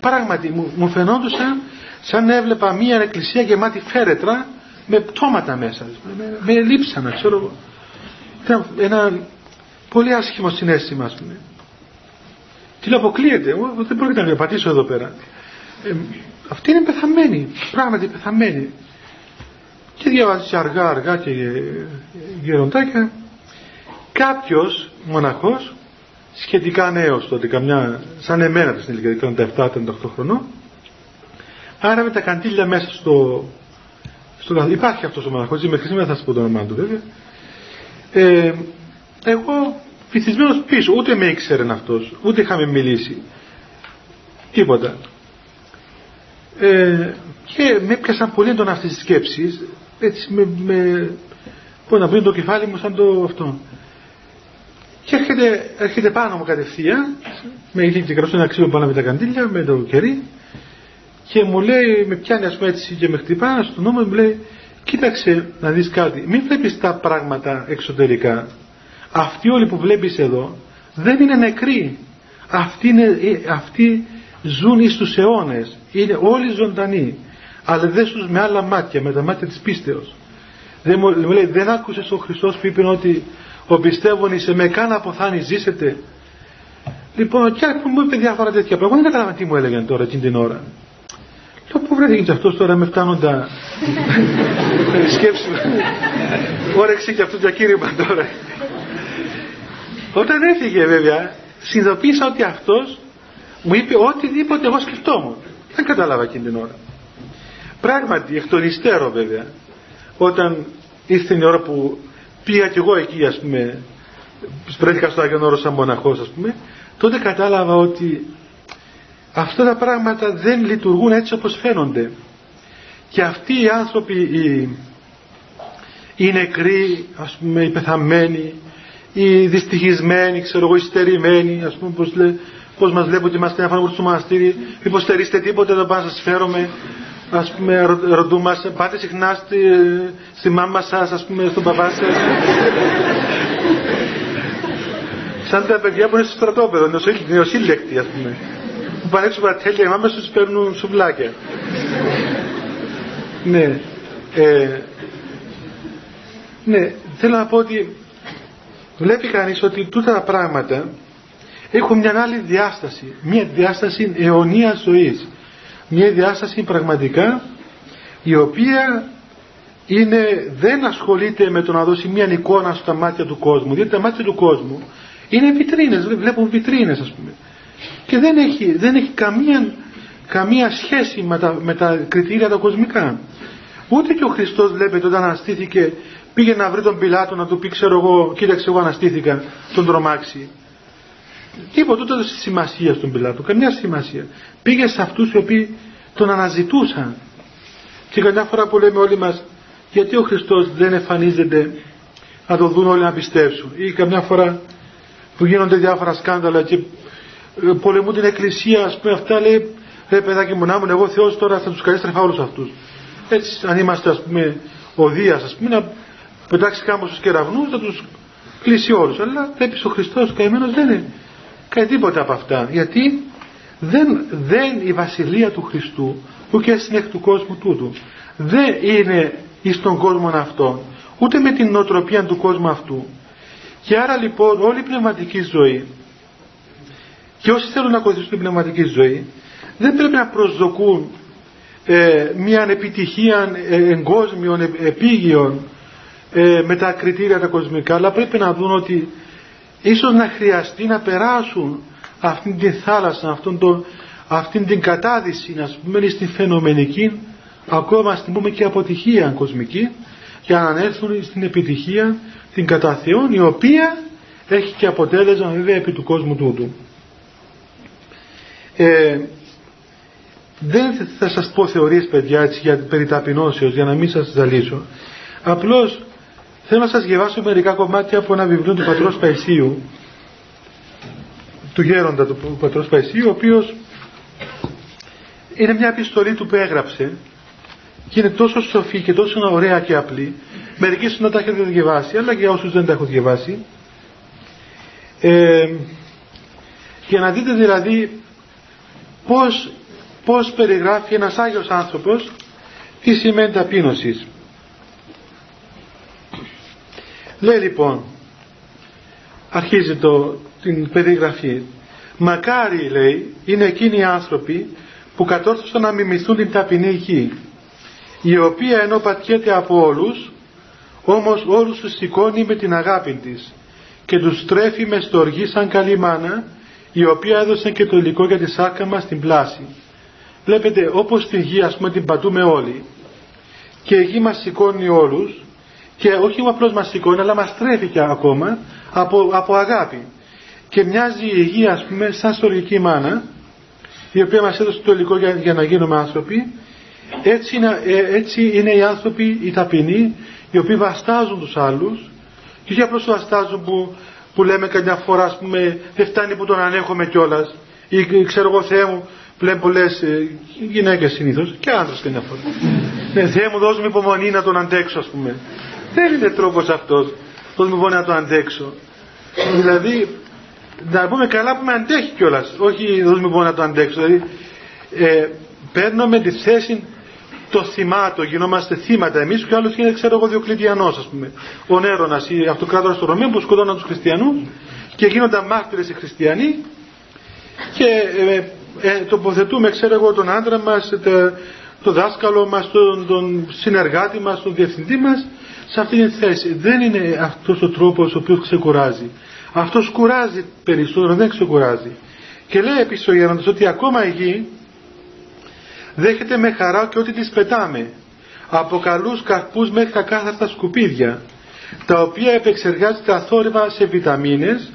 Πράγματι μου, μου φαινόντουσαν σαν έβλεπα μία εκκλησία γεμάτη φέρετρα με πτώματα μέσα, με, με λείψανα, ξέρω εγώ. Ήταν ένα πολύ άσχημο συνέστημα, ας πούμε. Τι λέω, αποκλείεται, εγώ δεν πρόκειται να πατήσω εδώ πέρα. Ε, αυτή είναι πεθαμένη, πράγματι πεθαμένη. Και διαβάζεις αργά αργά και γεροντάκια. Κάποιος μοναχός, σχετικά νέος τότε, καμιά, σαν εμένα στην ηλικία 37-38 χρονών, άρα με τα καντήλια μέσα στο στον, υπάρχει αυτός ο μοναχός, μέχρι σήμερα θα σας πω το όνομά του βέβαια. Ε, εγώ βυθισμένος πίσω, ούτε με ήξερε αυτός, ούτε είχαμε μιλήσει. Τίποτα. Ε, και με έπιασαν πολύ έντονα αυτές τις σκέψεις, έτσι με, με πώς να το κεφάλι μου σαν το αυτό. Και έρχεται, έρχεται πάνω μου κατευθείαν, με είχε και ένα ξύλο πάνω με τα καντήλια, με το κερί, και μου λέει, με πιάνει ας πούμε έτσι και με χτυπά στον νόμο μου λέει κοίταξε να δεις κάτι, μην βλέπεις τα πράγματα εξωτερικά. Αυτοί όλοι που βλέπεις εδώ δεν είναι νεκροί. Αυτοί, είναι, ε, αυτοί ζουν εις τους αιώνες. Είναι όλοι ζωντανοί. Αλλά δεν ζουν με άλλα μάτια, με τα μάτια της πίστεως. Δεν μου, λέει, δεν άκουσες ο Χριστός που είπε ότι ο πιστεύων σε με καν αποθάνει ζήσετε. Λοιπόν, και μου είπε διάφορα τέτοια πράγματα. Δεν κατάλαβα τι μου έλεγαν τώρα εκείνη την ώρα. Το πού βρέθηκε και αυτός τώρα με φτάνουν τα σκέψη όρεξη και αυτό το ακήρυμα τώρα όταν έφυγε βέβαια συνειδητοποίησα ότι αυτός μου είπε οτιδήποτε εγώ σκεφτόμουν δεν κατάλαβα εκείνη την ώρα. Πράγματι εκ των υστέρων βέβαια όταν ήρθε η ώρα που πήγα κι εγώ εκεί ας πούμε σπρέθηκα στο Άγιον Όρος σαν μοναχός ας πούμε τότε κατάλαβα ότι αυτά τα πράγματα δεν λειτουργούν έτσι όπως φαίνονται. Και αυτοί οι άνθρωποι οι, οι νεκροί ας πούμε οι πεθαμένοι οι δυστυχισμένοι ξέρω εγώ οι στερημένοι ας πούμε πως, λέ, πως μας βλέπουν ότι είμαστε ένα στο μοναστήρι μήπως στερείστε τίποτε εδώ πάνω σας φέρομαι ας πούμε ρωτούμαστε πάτε συχνά στη, στη μάμα σας ας πούμε στον παπά σας. Σαν τα παιδιά που είναι στο στρατόπεδο νεοσύλλεκτοι ας πούμε. Που πάνε έξω πατέλια οι μάμες τους παίρνουν σουβλάκια. Ναι ε, ναι θέλω να πω ότι βλέπει κανείς ότι τούτα τα πράγματα έχουν μια άλλη διάσταση μια διάσταση αιωνίας ζωής. Μια διάσταση πραγματικά η οποία είναι, δεν ασχολείται με το να δώσει μια εικόνα στα μάτια του κόσμου. Διότι τα μάτια του κόσμου είναι βιτρίνες, βλέπουν βιτρίνες ας πούμε. Και δεν έχει, δεν έχει καμία, καμία σχέση με τα, με τα κριτήρια τα κοσμικά. Ούτε και ο Χριστός βλέπετε όταν αναστήθηκε πήγε να βρει τον Πιλάτο να του πει ξέρω εγώ κοίταξε εγώ αναστήθηκα τον τρομάξει τίποτα ούτε σημασία στον Πιλάτο καμιά σημασία. Πήγε σε αυτούς οι οποίοι τον αναζητούσαν. Και καμιά φορά που λέμε όλοι μας γιατί ο Χριστός δεν εμφανίζεται να το δουν όλοι να πιστέψουν. Ή καμιά φορά που γίνονται διάφορα σκάνδαλα και ε, πολεμούν την εκκλησία ας πούμε αυτά λέει ρε παιδάκι μου να ήμουν εγώ Θεός τώρα θα τους καλέστρεφα όλους αυτούς έτσι αν είμαστε ας πούμε ο Δίας ας πούμε να πετάξει κάμπος στους κεραυνούς θα τους κλείσει όλους. Αλλά βλέπεις ο Χριστός καημένος δεν είναι κάνει τίποτα από αυτά. Γιατί δεν, δεν η βασιλεία του Χριστού που και στην εκ του κόσμου τούτου δεν είναι εις τον κόσμο αυτό ούτε με την νοοτροπία του κόσμου αυτού. Και άρα λοιπόν όλη η πνευματική ζωή και όσοι θέλουν να ακολουθήσουν την πνευματική ζωή δεν πρέπει να προσδοκούν ε, μια επιτυχία ε, εγκόσμιων, ε, επίγειων ε, με τα κριτήρια τα κοσμικά αλλά πρέπει να δουν ότι ίσως να χρειαστεί να περάσουν αυτήν την θάλασσα, αυτόν το, αυτήν την κατάδυση να πούμε στην φαινομενική ακόμα στην πούμε και αποτυχία κοσμική για να ανέλθουν στην επιτυχία την κατά Θεόν, η οποία έχει και αποτέλεσμα βέβαια επί του κόσμου τούτου. Ε, δεν θα σας πω θεωρίες παιδιά έτσι για περί ταπεινώσεως για να μην σας ζαλίσω. Απλώς θέλω να σας διαβάσω μερικά κομμάτια από ένα βιβλίο του πατρός Παϊσίου του γέροντα του πατρός Παϊσίου ο οποίος είναι μια επιστολή του που έγραψε και είναι τόσο σοφή και τόσο ωραία και απλή μερικοί να τα έχετε διαβάσει αλλά για όσους δεν τα έχουν διαβάσει ε, για να δείτε δηλαδή πως, πως περιγράφει ένας Άγιος άνθρωπος τι σημαίνει ταπείνωσης. Λέει λοιπόν, αρχίζει το, την περιγραφή, μακάρι λέει είναι εκείνοι οι άνθρωποι που κατόρθωσαν να μιμηθούν την ταπεινή γη, η οποία ενώ πατιέται από όλους, όμως όλους τους σηκώνει με την αγάπη της και τους τρέφει με στοργή σαν καλή μάνα, η οποία έδωσε και το υλικό για τη σάρκα μας στην πλάση. Βλέπετε, όπως τη γη ας πούμε την πατούμε όλοι και η γη μας σηκώνει όλους και όχι απλώς μας σηκώνει αλλά μας τρέφει και ακόμα από, από αγάπη. Και μοιάζει η γη ας πούμε σαν στοργική μάνα η οποία μας έδωσε το υλικό για, για να γίνουμε άνθρωποι. Έτσι είναι, ε, έτσι είναι οι άνθρωποι οι ταπεινοί οι οποίοι βαστάζουν τους άλλους. Και όχι απλώς βαστάζουν που, που λέμε καμιά φορά ας πούμε δεν φτάνει που τον ανέχομαι κιόλας. ή ξέρω εγώ Θεέ μου πλέον πολλές ε, γυναίκες συνήθως και άντρες καμιά φορά. Ναι, Θεέ μου δώσ' μου υπομονή να τον αντέξω ας πούμε δεν είναι τρόπος αυτός δώσ' μου υπομονή να τον αντέξω δηλαδή να πούμε καλά που με αντέχει κιόλας. όχι δώσ' μου υπομονή να τον αντέξω δηλαδή ε, παίρνουμε τη θέση το θυμάτο, γινόμαστε θύματα εμείς και άλλος είναι, ξέρω εγώ, Διοκλητιανός, ας πούμε. Ο Νέρονας, η αυτοκράτορα του Ρωμαίου που σκοτώναν τους χριστιανούς και γίνονταν μάρτυρες οι χριστιανοί και ε, ε, τοποθετούμε, ξέρω εγώ, τον άντρα μας, το δάσκαλο μας, τον, τον συνεργάτη μας, τον διευθυντή μας σε αυτή τη θέση. Δεν είναι αυτός ο τρόπος ο οποίος ξεκουράζει. Αυτός κουράζει περισσότερο, δεν ξεκουράζει. Και λέει επίσης ο Γέροντα ότι ακόμα η γη δέχεται με χαρά και ό,τι τις πετάμε από καλούς καρπούς μέχρι τα κάθαρτα σκουπίδια τα οποία επεξεργάζεται αθόρυβα σε βιταμίνες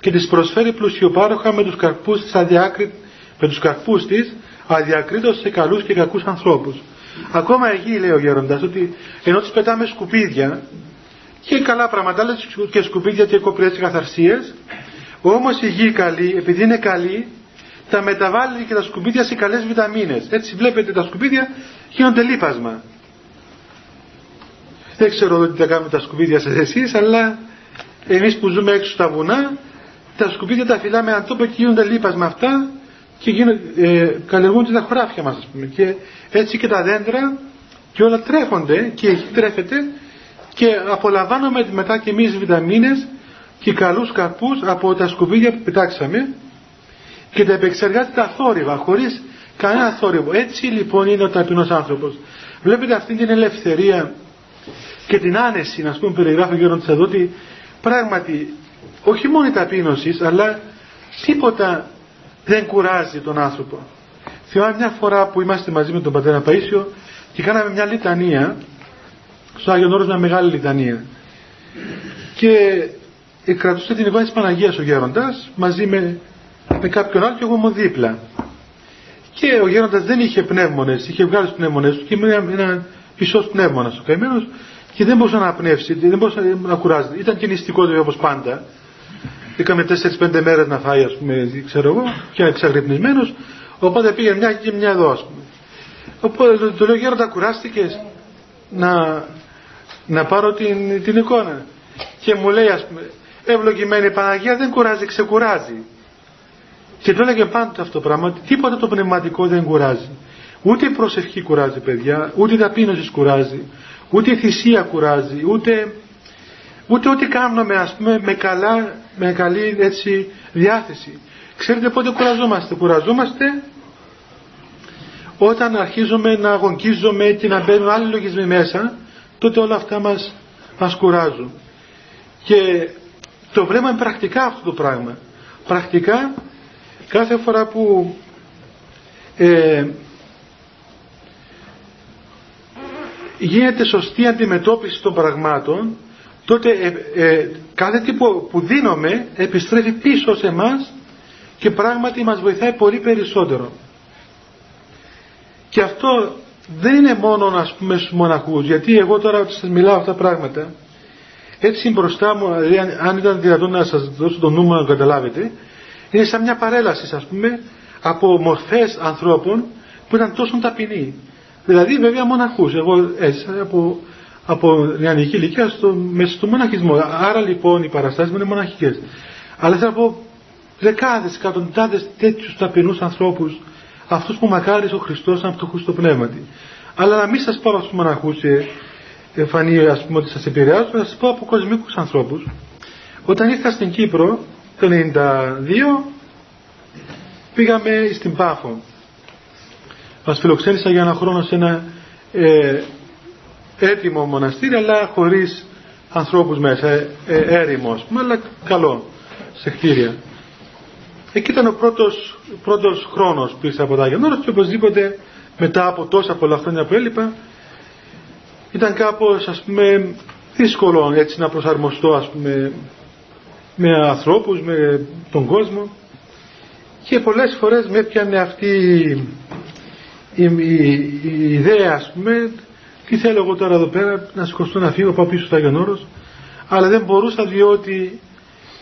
και τις προσφέρει πλουσιοπάροχα με τους καρπούς της, αδιάκρι... με τους καρπούς της αδιακρίτως σε καλούς και κακούς ανθρώπους. Ακόμα εκεί λέει ο γέροντας ότι ενώ τις πετάμε σκουπίδια και καλά πράγματα, αλλά και σκουπίδια και κοπριές και καθαρσίες, όμως η γη καλή, επειδή είναι καλή, τα μεταβάλλει και τα σκουπίδια σε καλές βιταμίνες. Έτσι βλέπετε τα σκουπίδια γίνονται λίπασμα. Δεν ξέρω τι θα κάνουμε τα σκουπίδια σας εσείς, αλλά εμείς που ζούμε έξω στα βουνά, τα σκουπίδια τα φυλάμε αν τόπο και γίνονται λίπασμα αυτά και γίνονται, ε, καλλιεργούνται τα χωράφια μας ας πούμε. Και έτσι και τα δέντρα και όλα τρέφονται και εκεί τρέφεται και απολαμβάνουμε μετά και εμείς βιταμίνες και καλούς καρπούς από τα σκουπίδια που πετάξαμε και τα επεξεργάζεται τα θόρυβα χωρίς κανένα θόρυβο. Έτσι λοιπόν είναι ο ταπεινός άνθρωπος. Βλέπετε αυτή την ελευθερία και την άνεση, να πούμε, περιγράφει ο Γιώργος εδώ ότι πράγματι όχι μόνο η ταπείνωση, αλλά τίποτα δεν κουράζει τον άνθρωπο. Θυμάμαι μια φορά που είμαστε μαζί με τον πατέρα Παΐσιο και κάναμε μια λιτανία, στο Άγιον Όρος μια μεγάλη λιτανία. Και κρατούσε την εικόνα της Παναγίας ο Γέροντας μαζί με, με κάποιον άλλο και εγώ ήμουν δίπλα. Και ο Γέροντας δεν είχε πνεύμονες, είχε βγάλει τους πνεύμονες του και ήμουν ένα, ένα πισός πνεύμονας ο καημένος και δεν μπορούσε να πνεύσει, δεν μπορούσε να κουράζει. Ήταν και νηστικό δηλαδή όπως πάντα. Είχαμε 4-5 μέρες να φάει, ας πούμε, ξέρω εγώ, και εξαγρυπνισμένος. Οπότε πήγε μια και μια εδώ, ας πούμε. Οπότε το λέω Γέροντα, κουράστηκες να, να πάρω την, την εικόνα. Και μου λέει, ας πούμε, ευλογημένη Παναγία δεν κουράζει, ξεκουράζει. Και το έλεγε πάντοτε αυτό το πράγμα, ότι τίποτα το πνευματικό δεν κουράζει. Ούτε η προσευχή κουράζει, παιδιά, ούτε η ταπείνωση κουράζει, ούτε η θυσία κουράζει, ούτε, ούτε ό,τι κάνουμε ας πούμε με, καλά, με καλή έτσι, διάθεση. Ξέρετε πότε κουραζόμαστε; Κουραζόμαστε όταν αρχίζουμε να αγωνκίζουμε και να μπαίνουν άλλοι λογισμοί μέσα, τότε όλα αυτά μας, μας κουράζουν. Και το βλέπουμε πρακτικά αυτό το πράγμα. Πρακτικά κάθε φορά που ε, γίνεται σωστή αντιμετώπιση των πραγμάτων τότε ε, ε, κάθε τι που δίνουμε επιστρέφει πίσω σε εμάς και πράγματι μας βοηθάει πολύ περισσότερο. Και αυτό δεν είναι μόνο ας πούμε στους μοναχούς γιατί εγώ τώρα σας μιλάω αυτά τα πράγματα έτσι μπροστά μου δηλαδή, αν ήταν δυνατόν να σας δώσω το νούμερο να καταλάβετε είναι σαν μια παρέλαση ας πούμε από μορφές ανθρώπων που ήταν τόσο ταπεινοί Δηλαδή βέβαια μοναχούς. Εγώ έτσι από, από νεανική ηλικία στο, μέσα στο μοναχισμό. Άρα λοιπόν οι παραστάσεις μου είναι μοναχικές. Αλλά θέλω να πω δεκάδες, εκατοντάδες τέτοιους ταπεινούς ανθρώπους αυτούς που μακάρις ο Χριστός να φτωχούς στο πνεύμα Αλλά να μην σας πω από τους μοναχούς και ε, φανεί ας πούμε ότι σας επηρεάζουν, να σας πω από κοσμικούς ανθρώπους. Όταν ήρθα στην Κύπρο το 1992 πήγαμε στην Πάφο μας φιλοξένησαν για ένα χρόνο σε ένα ε, έτοιμο μοναστήρι αλλά χωρίς ανθρώπους μέσα, ε, ε, έρημος αλλά καλό σε κτίρια. Εκεί ήταν ο πρώτος, πρώτος χρόνος πίσω από τα Άγια και οπωσδήποτε μετά από τόσα πολλά χρόνια που έλειπα ήταν κάπως ας πούμε δύσκολο έτσι να προσαρμοστώ ας πούμε με ανθρώπους, με τον κόσμο και πολλές φορές με έπιανε αυτή η, η, ιδέα ας πούμε τι θέλω εγώ τώρα εδώ πέρα να σηκωστώ να φύγω πάω πίσω στο Άγιον Όρος. Αλλά δεν μπορούσα διότι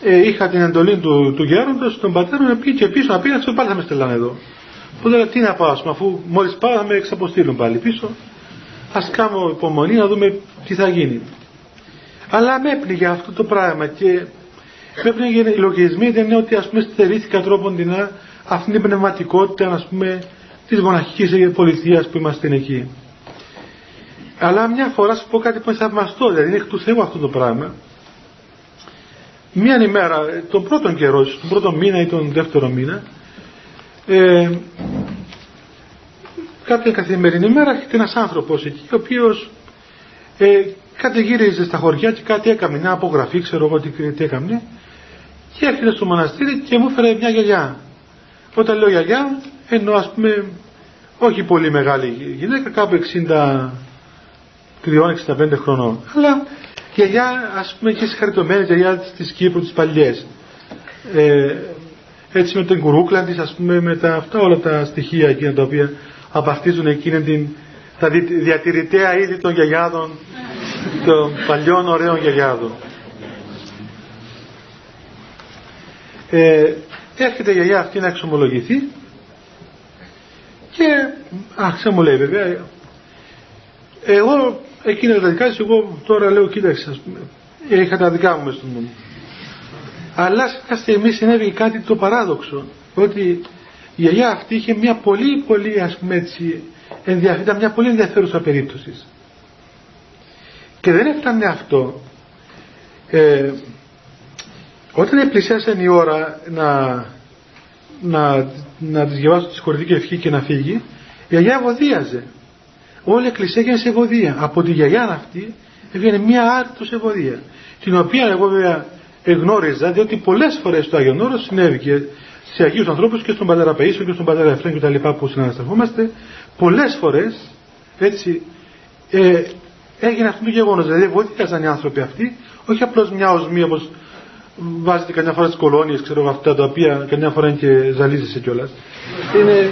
ε, είχα την εντολή του, του γέροντος τον πατέρα να πει και πίσω να πει να πάλι θα με στελάνε εδώ. Οπότε τι να πάω πούμε, αφού μόλις πάω θα με εξαποστείλουν πάλι πίσω. Ας κάνω υπομονή να δούμε τι θα γίνει. Αλλά με έπνιγε αυτό το πράγμα και με έπνιγε οι λογισμοί δεν είναι ότι ας πούμε στερήθηκα τρόπον την αυτή την πνευματικότητα ας πούμε της μοναχικής πολιτείας που είμαστε εκεί. Αλλά μια φορά σου πω κάτι που είναι θαυμαστό, δηλαδή είναι εκ του Θεού αυτό το πράγμα. Μία ημέρα, τον πρώτο καιρό, τον πρώτο μήνα ή τον δεύτερο μήνα, ε, κάποια καθημερινή μέρα έρχεται ένας άνθρωπος εκεί, ο οποίος ε, κάτι γύριζε στα χωριά και κάτι έκαμε, μια απογραφή, ξέρω εγώ τι, τι έκαμε, και έρχεται στο μοναστήρι και μου έφερε μια γιαγιά. Όταν λέω γιαγιά, ενώ ας πούμε όχι πολύ μεγάλη γυναίκα, κάπου 63-65 χρονών. Αλλά γιαγιά, ας πούμε, και συγχαρητωμένη γιαγιά της Κύπρου, τις παλιές. Ε, έτσι με την κουρούκλα της, ας πούμε, με τα, αυτά όλα τα στοιχεία εκείνα τα οποία απαρτίζουν εκείνη την τα διατηρητέα είδη των γιαγιάδων, των παλιών ωραίων γιαγιάδων. Ε, έρχεται η γιαγιά αυτή να εξομολογηθεί και άρχισε μου λέει βέβαια εγώ εκείνα τα δικά σου εγώ τώρα λέω κοίταξε ας πούμε είχα τα δικά μου μες στο νου αλλά σε μια στιγμή συνέβη κάτι το παράδοξο ότι η γιαγιά αυτή είχε μια πολύ πολύ ας πούμε έτσι ήταν μια πολύ ενδιαφέρουσα περίπτωση. Και δεν έφτανε αυτό. Ε, όταν πλησίασε η ώρα να, να, να της διαβάσω τη συγχωρητική ευχή και να φύγει, η γιαγιά ευωδίαζε. Όλη η εκκλησία έγινε σε ευωδία. Από τη γιαγιά αυτή έβγαινε μια άρτος ευωδία. Την οποία εγώ βέβαια εγνώριζα, διότι πολλές φορές στο Άγιον Όρος συνέβη και σε Αγίους ανθρώπους και στον Πατέρα Παΐσιο και στον Πατέρα Εφραίμ και τα λοιπά που συναναστρεφόμαστε, πολλές φορές έτσι ε, έγινε αυτό το γεγονός. Δηλαδή βοήθησαν οι άνθρωποι αυτοί, όχι απλώς μια οσμή όπως βάζετε καμιά φορά τι κολόνιες, ξέρω εγώ αυτά τα οποία καμιά φορά είναι και ζαλίζεσαι κιόλας. Είναι,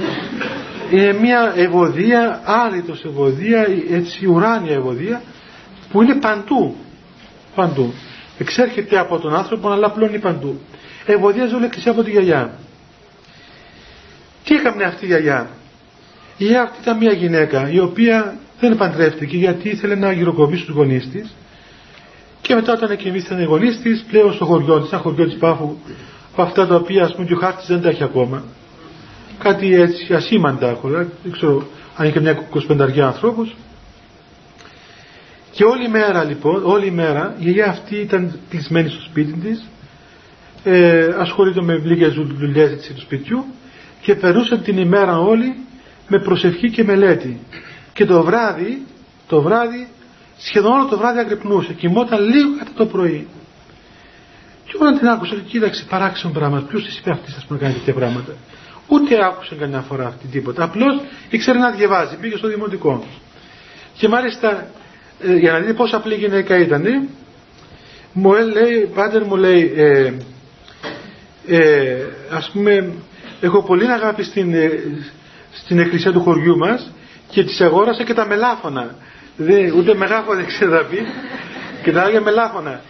είναι μια ευωδία, άρρητος ευωδία, έτσι ουράνια ευωδία, που είναι παντού. Παντού. Εξέρχεται από τον άνθρωπο, αλλά πλώνει παντού. Ευωδία όλη εκκλησία από τη γιαγιά. Τι έκανε αυτή η γιαγιά; Η γιαγιά αυτή ήταν μια γυναίκα η οποία δεν παντρεύτηκε γιατί ήθελε να γυροκομίσει τους γονείς της και μετά όταν εκκινήθηκαν οι γονείς της, πλέον στο χωριό της, ένα χωριό της Πάφου, από αυτά τα οποία ας πούμε και ο χάρτης δεν τα έχει ακόμα. Κάτι έτσι ασήμαντα έχω, δεν ξέρω αν είχε μια 25 ανθρώπου. Και όλη μέρα λοιπόν, όλη μέρα, η γιαγιά αυτή ήταν κλεισμένη στο σπίτι της, ε, ασχολείται με λίγες δουλειές του σπιτιού και περούσε την ημέρα όλη με προσευχή και μελέτη. Και το βράδυ, το βράδυ σχεδόν όλο το βράδυ αγρυπνούσε, κοιμόταν λίγο κατά το πρωί. Και όταν την άκουσα, κοίταξε παράξενο πράγμα. Ποιος τη είπε αυτή, ας πούμε, κάνει τέτοια πράγματα. Ούτε άκουσε καμιά φορά αυτή τίποτα. Απλώς ήξερε να διαβάζει, πήγε στο δημοτικό. Και μάλιστα, ε, για να δείτε πόσο απλή γυναίκα ήταν, μου λέει, πάτερ μου λέει, ε, ε, ας πούμε, έχω πολύ αγάπη στην, ε, στην εκκλησία του χωριού μας και της αγόρασα και τα μελάφωνα. Δεν, ούτε μεγάφωνα δεν ξέρει να πει και τα άλλα μελάφωνα.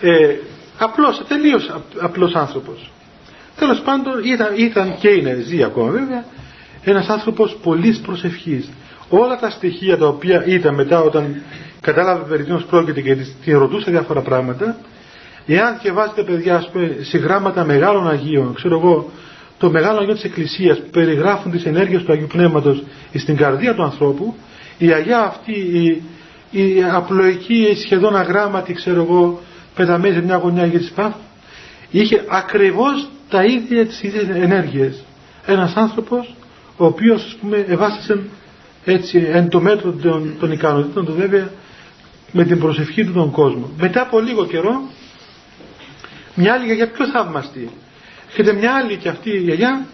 Ε, απλός, τελείως απλός άνθρωπος. Τέλος πάντων ήταν, ήταν και είναι, ζει ακόμα βέβαια, ένας άνθρωπος πολύ προσευχής. Όλα τα στοιχεία τα οποία ήταν μετά όταν κατάλαβε περί τίνος πρόκειται και τη ρωτούσε διάφορα πράγματα, εάν διαβάζετε παιδιά ας πούμε, σε γράμματα μεγάλων Αγίων, ξέρω εγώ, το μεγάλο Αγίο της Εκκλησίας που περιγράφουν τις ενέργειες του Αγίου Πνεύματος στην καρδία του ανθρώπου, η Αγιά αυτή η, η απλοϊκή σχεδόν αγράμματη ξέρω εγώ πεταμένη σε μια γωνιά για της ΠΑΦ είχε ακριβώς τα ίδια τις ίδιες ενέργειες. Ένας άνθρωπος ο οποίος ας πούμε εβάστησε έτσι εν το μέτρο των, των ικανοτήτων του βέβαια με την προσευχή του τον κόσμο. Μετά από λίγο καιρό μια άλλη γιαγιά πιο θαυμαστή έχετε μια άλλη και αυτή η γιαγιά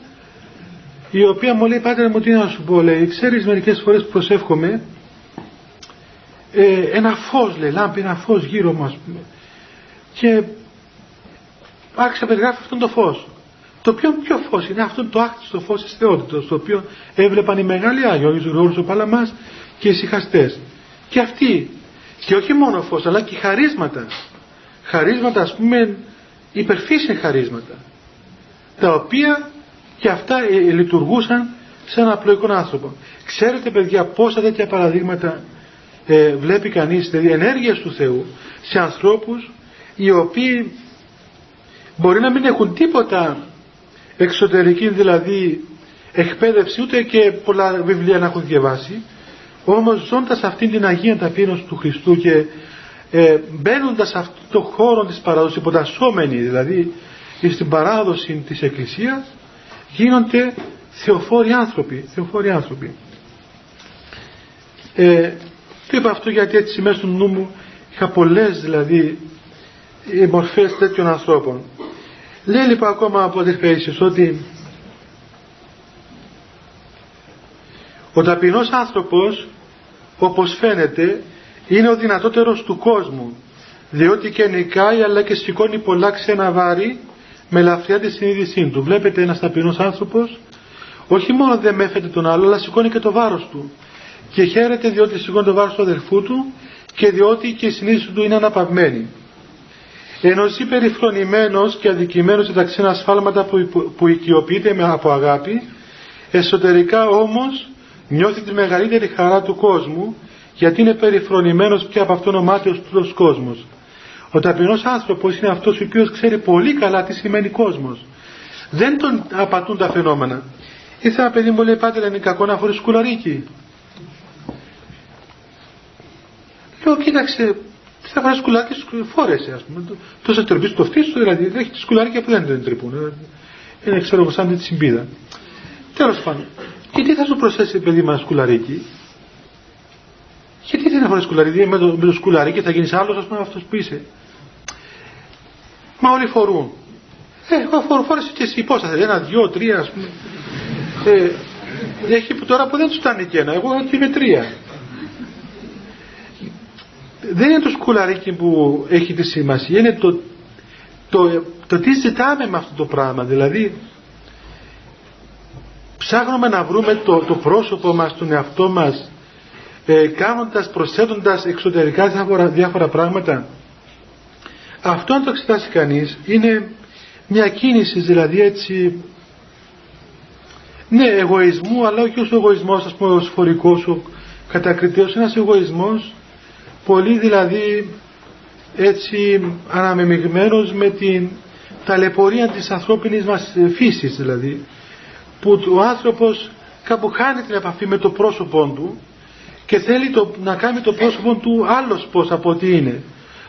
η οποία μου λέει πάτερ μου τι να σου πω λέει ξέρεις μερικές φορές προσεύχομαι ε, ένα φως λέει λάμπει ένα φως γύρω μου ας πούμε. Και άρχισε να περιγράφει αυτόν το φως. Το οποίο ποιο φως είναι αυτό το άκτιστο φως της θεότητος το οποίο έβλεπαν οι μεγάλοι Άγιοι ο Γρηγόρης ο Παλαμάς και οι συχαστές και αυτοί και όχι μόνο φως αλλά και χαρίσματα. Χαρίσματα ας πούμε υπερφύσια χαρίσματα τα οποία και αυτά ε, ε, λειτουργούσαν σε ένα απλοϊκό άνθρωπο. Ξέρετε παιδιά πόσα τέτοια παραδείγματα ε, βλέπει κανείς, δηλαδή ενέργειες του Θεού σε ανθρώπους οι οποίοι μπορεί να μην έχουν τίποτα εξωτερική δηλαδή εκπαίδευση ούτε και πολλά βιβλία να έχουν διαβάσει όμως ζώντας αυτήν την Αγία Ταπείνωση του Χριστού και ε, μπαίνοντας σε αυτόν τον χώρο της παράδοσης υποτασσόμενοι δηλαδή στην παράδοση της Εκκλησίας γίνονται θεοφόροι άνθρωποι. Θεοφόροι άνθρωποι. Ε, το είπα αυτό γιατί έτσι μέσα στο νου μου είχα πολλές δηλαδή μορφές τέτοιων ανθρώπων. Λέει λοιπόν ακόμα από τις ότι ο ταπεινός άνθρωπος όπως φαίνεται είναι ο δυνατότερος του κόσμου διότι και νικάει αλλά και σηκώνει πολλά ξένα βάρη με ελαφριά τη συνείδησή του. Βλέπετε ένας ταπεινός άνθρωπος, όχι μόνο δεν μέφεται τον άλλο, αλλά σηκώνει και το βάρος του. και χαίρεται διότι σηκώνει το βάρος του αδελφού του και διότι και η συνείδηση του είναι αναπαυμένη. Ενώ εσύ περιφρονημένος και αδικημένος εντάξει είναι ασφάλματα που, που οικειοποιείται με από αγάπη, εσωτερικά όμως νιώθει τη μεγαλύτερη χαρά του κόσμου γιατί είναι περιφρονημένος και από αυτόν ο μάτιος του κόσμος. Ο ταπεινός άνθρωπος είναι αυτός ο οποίος ξέρει πολύ καλά τι σημαίνει κόσμος. Δεν τον απατούν τα φαινόμενα. Ήρθε ένα παιδί μου λέει πάτε είναι κακό να φορείς σκουλαρίκι. Λέω κοίταξε θα φοράς σκουλάκι φόρεσε ας πούμε. Τόσο τρυπείς το φτύσου δηλαδή έχει σκουλαρίκια που δεν τον τρυπούν. Είναι ξέρω εγώ σαν τη συμπίδα. Τέλος πάντων. Και τι θα σου προσθέσει παιδί μας σκουλαρίκι; Γιατί δεν φοράς σκουλαρίκι; Με το, με το σκουλαρίκι θα γίνεις άλλος ας πούμε αυτός που είσαι. Μα όλοι φορούν. Ε, εγώ φόρεσε και εσύ πόσα θέλεις, ένα, δυο, τρία ας πούμε. Ε, έχει που τώρα που δεν τους φτάνει και ένα, εγώ είμαι τρία. Δεν είναι το σκουλαρίκι που έχει τη σημασία, είναι το, το, το τι ζητάμε με αυτό το πράγμα. Δηλαδή, ψάχνουμε να βρούμε το, το πρόσωπο μας, τον εαυτό μας, ε, κάνοντας, προσθέτοντας εξωτερικά διάφορα, διάφορα πράγματα. Αυτό αν το εξετάσει κανείς είναι μια κίνηση δηλαδή έτσι ναι εγωισμού αλλά όχι ως εγωισμός ας πούμε ως φορικός ο κατακριτέος ένας εγωισμός πολύ δηλαδή έτσι αναμεμειγμένος με την ταλαιπωρία της ανθρώπινης μας φύσης δηλαδή που ο άνθρωπος κάπου χάνει την επαφή με το πρόσωπό του και θέλει το, να κάνει το πρόσωπο του άλλος πως από ό,τι είναι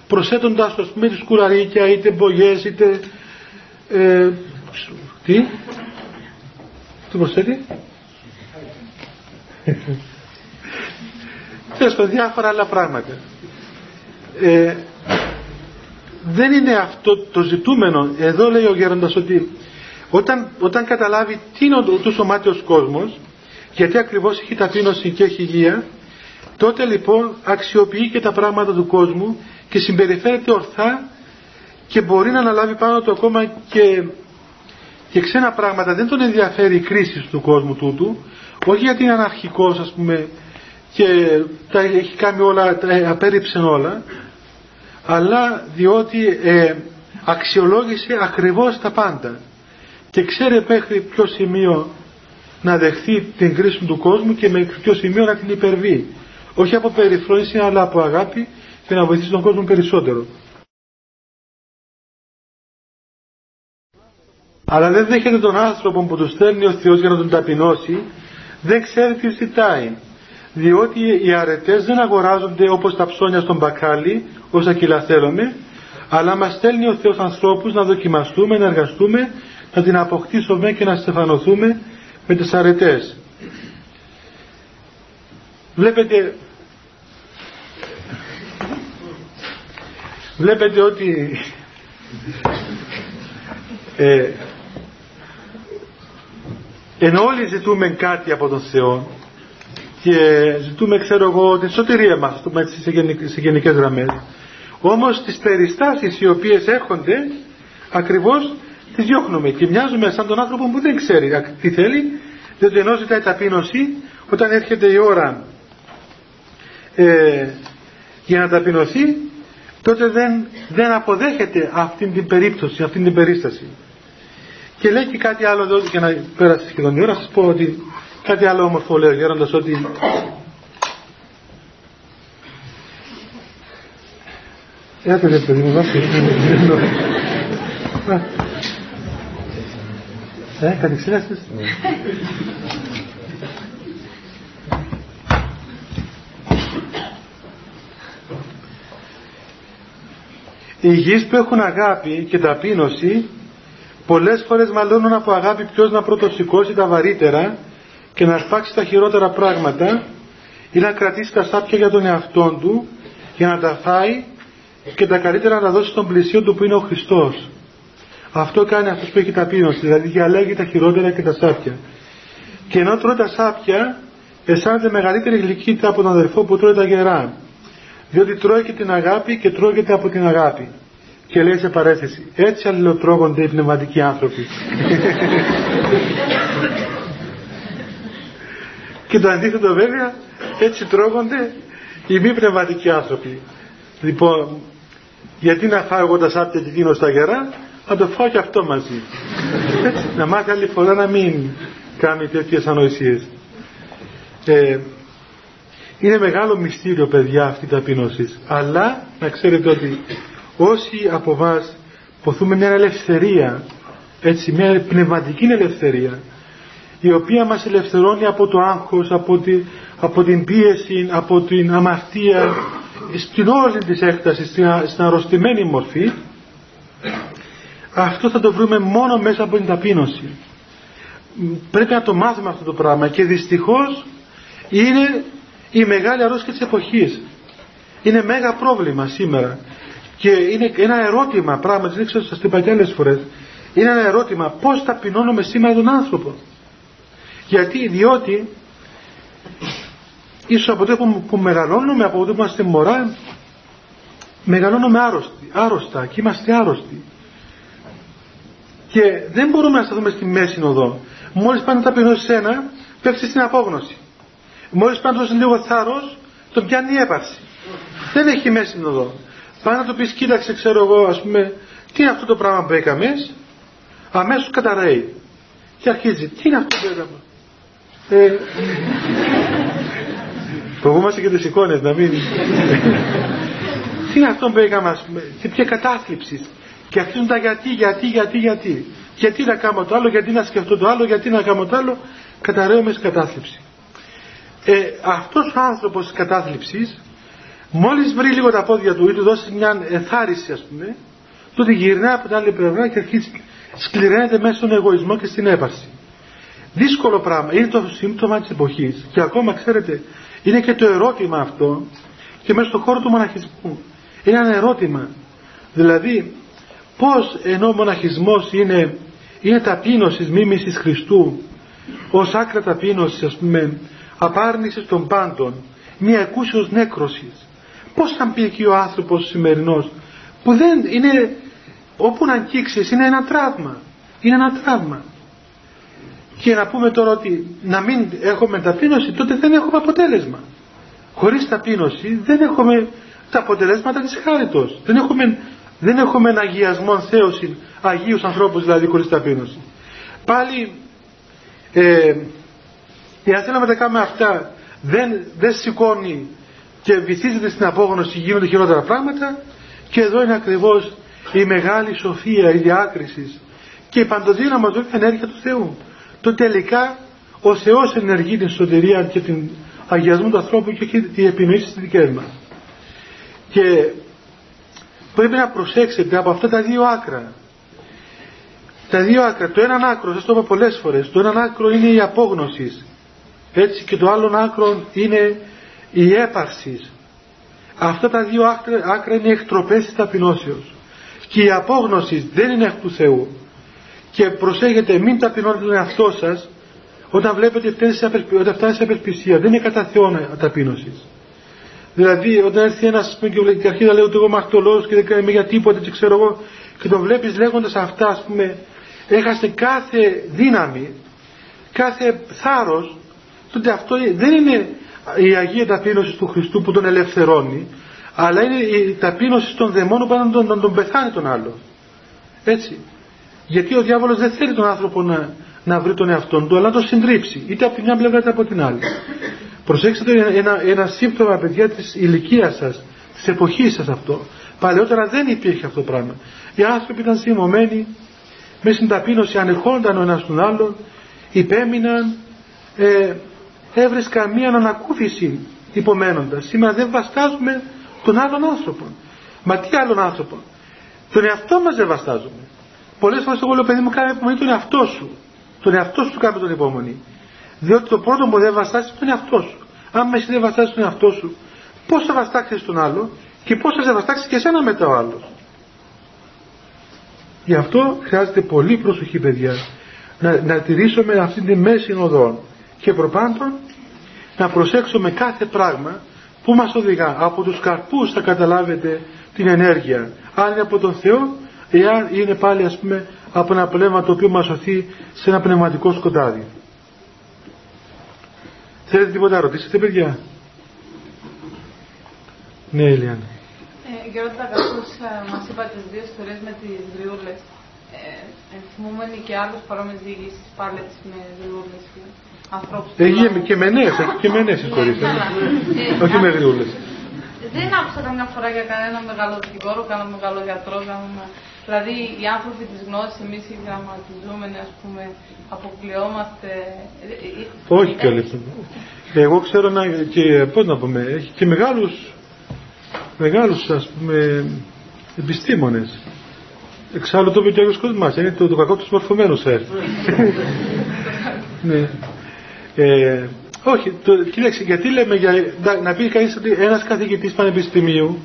προσθέτοντας το πούμε σκουλαρίκια είτε μπογιές είτε ε, τι; Τι προσθέτει; Τέλος πάντων διάφορα άλλα πράγματα. Ε, δεν είναι αυτό το ζητούμενο. Εδώ λέει ο Γέροντας ότι όταν, όταν καταλάβει τι είναι ο τόσο μάτιος κόσμος γιατί ακριβώς έχει ταπείνωση και έχει υγεία τότε λοιπόν αξιοποιεί και τα πράγματα του κόσμου και συμπεριφέρεται ορθά και μπορεί να αναλάβει πάνω του ακόμα και, και ξένα πράγματα. Δεν τον ενδιαφέρει η κρίση του κόσμου τούτου, όχι γιατί είναι αναρχικός ας πούμε και τα έχει κάνει όλα, τα απέριψε όλα, αλλά διότι ε, αξιολόγησε ακριβώς τα πάντα και ξέρει μέχρι ποιο σημείο να δεχθεί την κρίση του κόσμου και με ποιο σημείο να την υπερβεί. Όχι από περιφρόνηση αλλά από αγάπη και να βοηθήσει τον κόσμο περισσότερο. Αλλά δεν δέχεται τον άνθρωπο που του στέλνει ο Θεός για να τον ταπεινώσει, δεν ξέρει τι ζητάει. Διότι οι αρετές δεν αγοράζονται όπως τα ψώνια στον μπακάλι, όσα κιλά θέλουμε, αλλά μας στέλνει ο Θεός ανθρώπους να δοκιμαστούμε, να εργαστούμε, να την αποκτήσουμε και να στεφανωθούμε με τις αρετές. Βλέπετε βλέπετε ότι ε, ενώ όλοι ζητούμε κάτι από τον Θεό και ζητούμε ξέρω εγώ την σωτηρία μας σε, γενικ, σε γενικές γραμμές. Όμως τις περιστάσεις οι οποίες έρχονται ακριβώς τις διώχνουμε. Και μοιάζουμε σαν τον άνθρωπο που δεν ξέρει τι θέλει διότι ενώ ζητάει ταπείνωση. Όταν έρχεται η ώρα ε, για να ταπεινωθεί τότε δεν, δεν αποδέχεται αυτήν την περίπτωση, αυτήν την περίσταση. Και λέει και κάτι άλλο εδώ, για να πέρασε σχεδόν η ώρα, σας πω ότι κάτι άλλο όμορφο λέει ο Γέροντας ότι Έλατε ρε παιδί μου, βάστε. Ε, κατεξήρασες. Ναι. Οι γης που έχουν αγάπη και ταπείνωση πολλές φορές μαλώνουν από αγάπη ποιος να πρωτοσηκώσει τα βαρύτερα και να αρπάξει τα χειρότερα πράγματα ή να κρατήσει τα σάπια για τον εαυτό του για να τα φάει και τα καλύτερα να τα δώσει στον πλησίο του που είναι ο Χριστός. Αυτό κάνει αυτός που έχει ταπείνωση, δηλαδή διαλέγει τα χειρότερα και τα σάπια. Και ενώ τρώει τα σάπια, αισθάνεται μεγαλύτερη γλυκύτητα από τον αδερφό που τρώει τα γερά διότι τρώει και την αγάπη και τρώγεται από την αγάπη. Και λέει σε παρέθεση, έτσι αλληλοτρώγονται οι πνευματικοί άνθρωποι. Και το αντίθετο βέβαια έτσι τρώγονται οι μη πνευματικοί άνθρωποι. Λοιπόν, γιατί να φάω εγώ τα σάπια και εκείνο στα γερά, να το φάω και αυτό μαζί. Έτσι, να μάθει άλλη φορά να μην κάνει τέτοιες ανοησίες. Ε, είναι μεγάλο μυστήριο παιδιά αυτή η ταπείνωση. Αλλά να ξέρετε ότι όσοι από εμάς ποθούμε μια ελευθερία, έτσι, μια πνευματική ελευθερία, η οποία μας ελευθερώνει από το άγχος, από, τη, από την πίεση, από την αμαρτία, στην όλη της έκταση, στην, στην αρρωστημένη μορφή, αυτό θα το βρούμε μόνο μέσα από την ταπείνωση. Πρέπει να το μάθουμε αυτό το πράγμα και δυστυχώς είναι η μεγάλη αρρώστια της εποχής. Είναι μέγα πρόβλημα σήμερα. Και είναι ένα ερώτημα, πράγματι, δεν ξέρω, σας το είπα και άλλες φορές, είναι ένα ερώτημα πώς ταπεινώνουμε σήμερα τον άνθρωπο. Γιατί, διότι ίσως από το που, που μεγαλώνουμε, από το που είμαστε μωρά, μεγαλώνουμε άρρωστοι, άρρωστα και είμαστε άρρωστοι. Και δεν μπορούμε να σταθούμε στη μέση οδό. Μόλις πάνε τα ταπεινώσει ένα, πέφτει στην απόγνωση. Μόλις πάνε τόσο λίγο θάρρος, τον πιάνει η έπαρση. Δεν έχει μέση οδό. Πάνε να το πεις, κοίταξε, ξέρω εγώ, ας πούμε, τι είναι αυτό το πράγμα που έκαμες, αμέσως καταραίει. Και αρχίζει, τι είναι αυτό που έκαμε. Ε, φοβούμαστε και τις εικόνες να μην... τι είναι αυτό που έκαμε, ας πούμε, και ποια κατάθλιψη; Και αρχίζουν τα γιατί, γιατί, γιατί, γιατί. Γιατί να κάνω το άλλο, γιατί να σκεφτώ το άλλο, γιατί να κάνω το άλλο. Καταραίουμε σε κατάθλιψη. Ε, αυτός ο άνθρωπος της κατάθλιψης μόλις βρει λίγο τα πόδια του ή του δώσει μια ενθάρρυνση ας πούμε τότε γυρνάει από την άλλη πλευρά και αρχίζει σκληραίνεται μέσα στον εγωισμό και στην έπαρση. Δύσκολο πράγμα. Είναι το σύμπτωμα της εποχής. Και ακόμα ξέρετε, είναι και το ερώτημα αυτό και μέσα στον χώρο του μοναχισμού. Είναι ένα ερώτημα. Δηλαδή, πώς ενώ ο μοναχισμός είναι, είναι ταπείνωσης μίμησης Χριστού, ως άκρα ταπείνωσης ας πούμε, απάρνησης των πάντων, μια εκούσιος νέκρωσης. Πώς θα πει εκεί ο άνθρωπος σημερινός, που δεν είναι, όπου να αγγίξεις είναι ένα τραύμα. Είναι ένα τραύμα. Και να πούμε τώρα ότι να μην έχουμε ταπείνωση, τότε δεν έχουμε αποτέλεσμα. Χωρίς ταπείνωση δεν έχουμε τα αποτελέσματα της χάριτος. Δεν έχουμε, δεν έχουμε αγιασμό θέωση, αγίους ανθρώπους δηλαδή χωρίς ταπείνωση. Πάλι, ε, εάν θέλαμε να τα κάνουμε αυτά, δεν, δεν σηκώνει και βυθίζεται στην απόγνωση, γίνονται χειρότερα πράγματα και εδώ είναι ακριβώς η μεγάλη σοφία, η διάκριση και η παντοδύναμη ενέργεια του Θεού το τελικά ο Θεός ενεργεί την σωτηρία και την αγιασμό του ανθρώπου και έχει την επινοή στις δικές μας. Και πρέπει να προσέξετε από αυτά τα δύο άκρα. Τα δύο άκρα, το ένα άκρο, σας το είπα πολλές φορές, το ένα άκρο είναι η απόγνωση. Έτσι και το άλλο άκρο είναι η έπαρση. Αυτά τα δύο άκρα, άκρα είναι εκτροπές της ταπεινώσεως. Και η απόγνωση δεν είναι εκ του Θεού και προσέχετε μην ταπεινώνετε τον εαυτό σας όταν βλέπετε ότι φτάνει σε απελπισία. Δεν είναι κατά Θεό ταπείνωσης. Δηλαδή όταν έρθει ένας πούμε, και αρχίζει να λέει ότι εγώ είμαι ακτολός και δεν κάνει για τίποτα και ξέρω εγώ και τον βλέπεις λέγοντας αυτά ας πούμε έχασε κάθε δύναμη κάθε θάρρος τότε αυτό δεν είναι η Αγία ταπείνωση του Χριστού που τον ελευθερώνει αλλά είναι η ταπείνωση των δαιμόνων που να τον, να τον πεθάνει τον άλλο έτσι γιατί ο διάβολος δεν θέλει τον άνθρωπο να, να βρει τον εαυτό του, αλλά να τον συντρίψει, είτε από τη μια πλευρά είτε από την άλλη. Προσέξτε ένα, ένα σύμπτωμα, παιδιά, της ηλικίας σας, της εποχής σας αυτό. Παλαιότερα δεν υπήρχε αυτό το πράγμα. Οι άνθρωποι ήταν θυμωμένοι, μες στην ταπείνωση ανεχόνταν ο ένας τον άλλον, υπέμειναν, ε, έβρισκαν μία ανακούφιση υπομένοντας. Σήμερα δεν βαστάζουμε τον άλλον άνθρωπο. Μα τι άλλον άνθρωπο; Τον εαυτό μας δεν βαστάζουμε. Πολλές φορές εγώ λέω παιδί μου κάνει υπομονή τον εαυτό σου. Τον εαυτό σου του κάνει τον υπομονή. Διότι το πρώτο που δεν βαστάσει τον εαυτό σου. Αν με εσύ δεν βαστάσει τον εαυτό σου, πώς θα βαστάξεις τον άλλο και πώς θα σε βαστάξει και εσένα μετά ο άλλος. Γι' αυτό χρειάζεται πολύ προσοχή, παιδιά, να, να τηρήσουμε αυτή τη μέση οδό και προπάντων να προσέξουμε κάθε πράγμα που μας οδηγά. Από τους καρπούς θα καταλάβετε την ενέργεια. Αν είναι από τον Θεό εάν είναι πάλι ας πούμε από ένα πνεύμα το οποίο μας σωθεί σε ένα πνευματικό σκοτάδι. Θέλετε τίποτα να ρωτήσετε, παιδιά; Ναι, Ελιάνα. Ε, Γιώργο, καθώς ε, μας είπα τις δύο ιστορίες με τις γριούλες, ε, ε, θυμούμενοι και άλλους παρόμοιες διηγήσεις πάλι με γριούλες και ανθρώπους. Έχει και με νέες, έχει και με νέες ιστορίες. Ναι, καλά. Ε, Όχι με άκουσα- γριούλες. Δεν άκουσα καμιά φορά για κανένα μεγάλο δικηγόρο, κανένα μεγάλο γιατρό, κανένα... Δηλαδή οι άνθρωποι της γνώσης, εμείς οι γραμματιζόμενοι, ας πούμε, αποκλειόμαστε... ε, ε, Όχι ε, καλή. Εγώ ξέρω να, και πώς να πούμε, έχει και μεγάλους, μεγάλους ας πούμε επιστήμονες. Εξάλλου το είπε και ο Άγιος Κοσμάς, είναι το, το κακό τους μορφωμένους σερ. ναι. Ε, όχι, το, κοίταξε, γιατί λέμε για, να, να πει κανείς ότι ένας καθηγητής πανεπιστημίου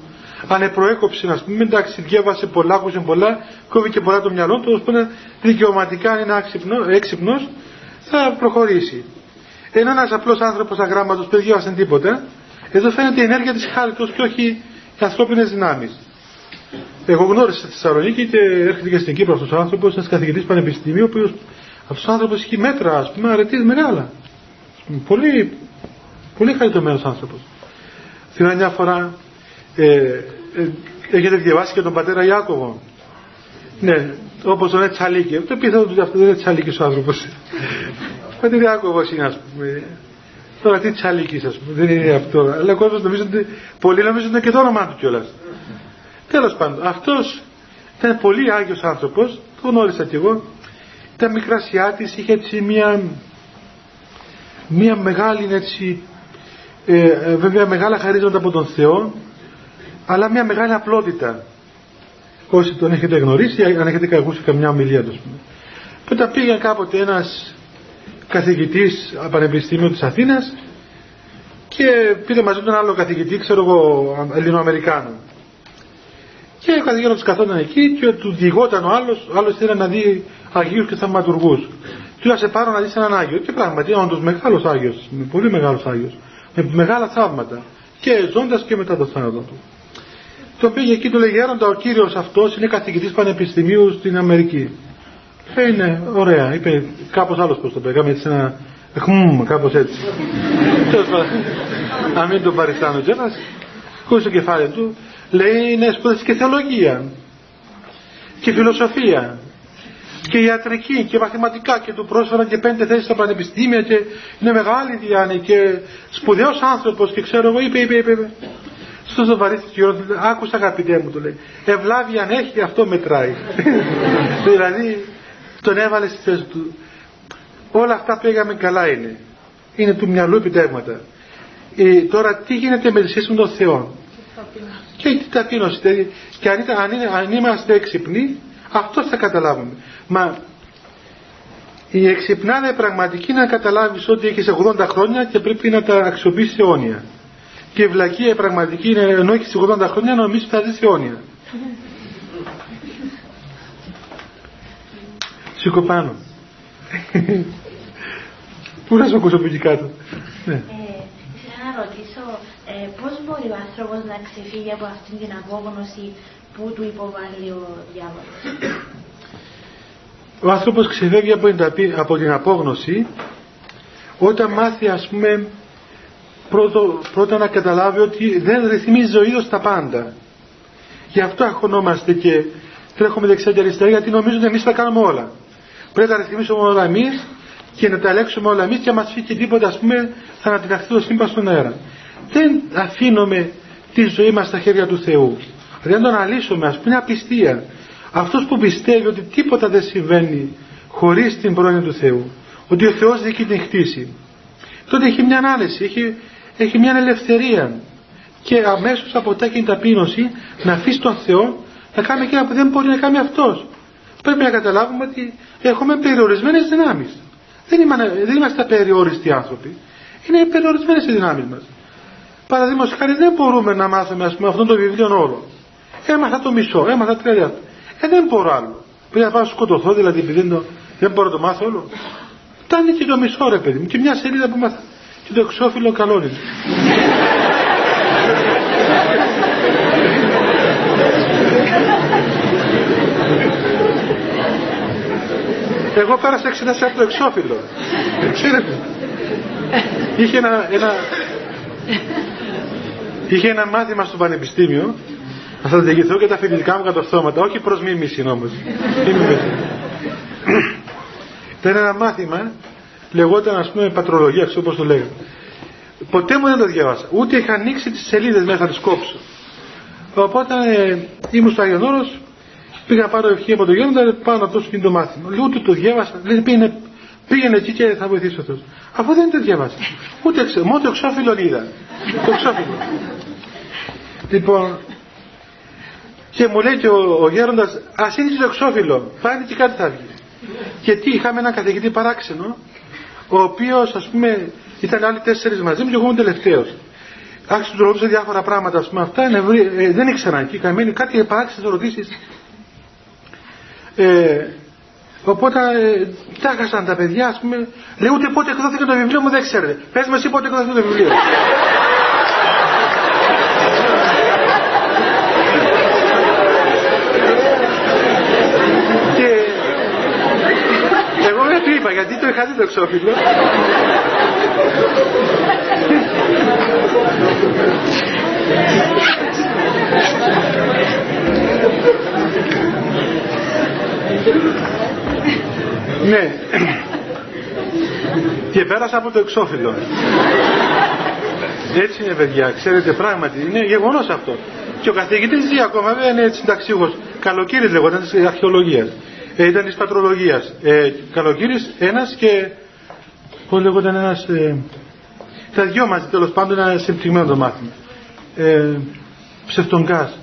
αν προέκοψε, α πούμε, εντάξει, διάβασε πολλά, άκουσε πολλά, κόβει και πολλά το μυαλό του, ώστε δικαιωματικά αν είναι έξυπνος, θα προχωρήσει. Ενώ ένας απλός άνθρωπος αγράμματος που δεν διάβασε τίποτα, εδώ φαίνεται η ενέργεια της χάριτος και όχι οι ανθρώπινες δυνάμεις. Εγώ γνώρισα στη Θεσσαλονίκη και έρχεται και στην Κύπρο αυτός ο άνθρωπος, ένας καθηγητής πανεπιστημίου, ο οποίο αυτός ο άνθρωπος έχει μέτρα, ας πούμε, αρετής μεγάλα. Πολύ, πολύ χαριτωμένος άνθρωπος. Θυμάμαι μια φορά, ε, ε, έχετε διαβάσει και τον πατέρα Ιάκωβο. Ναι, όπως τον Ετσαλίκη. Το πιθανό ότι αυτό δεν είναι Ετσαλίκη ο άνθρωπος. Ο πατέρα Ιάκωβος είναι, ας πούμε. Τώρα τι Τσαλίκη, ας πούμε, δεν είναι αυτό. Αλλά ο κόσμος νομίζω ότι. Πολλοί νομίζουν ότι είναι και το όνομά του κιόλας. Τέλος πάντων, αυτός ήταν πολύ άγιος άνθρωπος, το γνώρισα κι εγώ. Ήταν μικρασιάτη, είχε έτσι μια, μια μεγάλη έτσι, ε, ε, βέβαια μεγάλα χαρίζοντα από τον Θεό, αλλά μια μεγάλη απλότητα. Όσοι τον έχετε γνωρίσει, αν έχετε ακούσει καμιά ομιλία του, πούμε. Τότε πήγε κάποτε ένας καθηγητής πανεπιστήμιο της Αθήνας και πήρε μαζί του έναν άλλο καθηγητή, ξέρω εγώ, Ελληνοαμερικάνο. Και ο καθηγητής καθόταν εκεί και του διηγόταν ο άλλος, ο άλλος ήθελε να δει Αγίους και θαυματουργούς. Του σε πάρω να δεις έναν Άγιο. Και πράγματι, είναι όντως μεγάλος Άγιος, πολύ μεγάλος Άγιος, με μεγάλα θαύματα. Και ζώντας και μετά το θάνατο του. Το πήγε εκεί, του λέει Γέροντα, ο κύριος αυτός είναι καθηγητής πανεπιστημίου στην Αμερική. Ε, είναι ωραία, είπε κάπως άλλος πως το πει, έκαμε έτσι ένα χμμ, κάπως έτσι. Τέλος πάντων, να μην τον παριστάνω κιόλας, χωρίς το κεφάλι του, λέει είναι σπουδές και θεολογία και φιλοσοφία και ιατρική και μαθηματικά και του πρόσφεραν και πέντε θέσεις στα πανεπιστήμια και είναι μεγάλη διάνοια και σπουδαίος άνθρωπος και ξέρω εγώ είπε, είπε, είπε, είπε. Στο ζωβαρίστη του άκουσα αγαπητέ μου του λέει, ευλάβει αν έχει αυτό μετράει. δηλαδή τον έβαλε στη θέση του. Όλα αυτά πήγαμε καλά είναι. Είναι του μυαλού επιτεύγματα. Ε, τώρα τι γίνεται με τη σχέση με τον Θεό; Και η ταπείνωση. Δηλαδή, και αν, αν, είναι, αν είμαστε έξυπνοι, αυτό θα καταλάβουμε. Μα η εξυπνάδα πραγματική είναι να καταλάβεις ότι έχεις 80 χρόνια και πρέπει να τα αξιοποιήσεις αιώνια. Και η βλακία πραγματική είναι ενώ έχεις 80 χρόνια να νομίζεις ότι θα δεις αιώνια. Σήκω πάνω. Πού να σου ακούσω από εκεί κάτω; Ναι. Ε, ήθελα να ρωτήσω ε, πώς μπορεί ο άνθρωπος να ξεφύγει από αυτήν την απόγνωση που του υποβάλλει ο διάβολος; Ο άνθρωπος ξεφεύγει από την, ταπεί- από την απόγνωση όταν μάθει ας πούμε πρώτο, πρώτα να καταλάβει ότι δεν ρυθμίζει ο ίδιος τα πάντα. Γι' αυτό αγχωνόμαστε και τρέχουμε δεξιά και αριστερά γιατί νομίζουν ότι εμείς θα κάνουμε όλα. Πρέπει να τα ρυθμίσουμε όλα εμείς και να τα ελέγξουμε όλα εμείς και αν μας φύγει τίποτα ας πούμε θα ανατιναχθεί το σύμπαν στον αέρα. Δεν αφήνουμε τη ζωή μας στα χέρια του Θεού. Δηλαδή αν το αναλύσουμε ας πούμε είναι απιστία. Αυτός που πιστεύει ότι τίποτα δεν συμβαίνει χωρίς την πρόνοια του Θεού, ότι ο Θεός δίκει την χτίση, τότε έχει μια ανάλυση, έχει, έχει μια ελευθερία και αμέσως αποτέχει την ταπείνωση να αφήσει τον Θεό να κάνει εκείνα που δεν μπορεί να κάνει αυτός. Πρέπει να καταλάβουμε ότι έχουμε περιορισμένες δυνάμεις. Δεν είμαστε, δεν είμαστε απεριόριστοι άνθρωποι. Είναι περιορισμένες οι δυνάμεις μας. Παραδείγματος χάρη δεν μπορούμε να μάθουμε ας πούμε, αυτό το βιβλίο όλο. Έμαθα το μισό, έμαθα τρία ε, δεν μπορώ άλλο. Πρέπει να πάω να σκοτωθώ, δηλαδή, επειδή δεν, το, δεν μπορώ να το μάθω όλο. Φτάνει και το μισό, ρε παιδί μου, και μια σελίδα που μάθα. Και το εξώφυλλο καλό είναι. Εγώ πέρασα εξέταση από το εξώφυλλο. Ξέρετε. είχε ένα, ένα, είχε ένα μάθημα στο πανεπιστήμιο θα σα διηγηθώ και τα φοιτητικά μου κατορθώματα όχι προς μίμηση όμως ήταν ένα μάθημα λεγόταν ας πούμε πατρολογίας ξέρω όπως το λέγανε ποτέ μου δεν το διάβασα. Ούτε είχα ανοίξει τις σελίδες μέσα να τις κόψω. Οπότε ε, ήμουν στο Άγιον Όρος πήγα πάρω ευχή από το γέροντα πάω να δώσω και το μάθημα λέει ούτε το διάβασα λέει πήγαινε, πήγαινε εκεί και θα βοηθήσω αυτός αφού δεν το διάβασα. Ούτε μόνο το εξώφυλλο είδα. Το εξώφυλλο. Λοιπόν και μου λέει και ο, ο γέροντας ας είναι το εξώφυλλο. Πάλι και κάτι θα βγει και τι είχαμε έναν καθηγητή παράξενο ο οποίος ας πούμε ήταν άλλοι τέσσερις μαζί μου και εγώ ήμουν τελευταίος. Άρχισε να του ρωτούσε διάφορα πράγματα ας πούμε αυτά ε, δεν ήξεραν εκεί καημένοι κάτι παράξενες ερωτήσεις ε, οπότε ε, τα παιδιά ας πούμε. Λέει ούτε πότε εκδόθηκε το βιβλίο μου δεν ξέρετε. Πες με εσύ πότε εκδόθηκε το βιβλίο είπα γιατί το είχα δει το εξώφυλλο; ναι. Και πέρασα από το εξώφυλλο. Έτσι είναι παιδιά, ξέρετε πράγματι, είναι γεγονός αυτό. Και ο καθηγητής ζει ακόμα, βέβαια είναι συνταξίγος, καλοκύρι λέγονταν της αρχαιολογίας ε, ήταν της πατρολογίας. Ε, καλοκύρης ένας και πώς λέγονταν ένας ε, τα δυο μαζί τέλος πάντων ένα συμπτυγμένο το μάθημα. Ε, ψευτογκάς.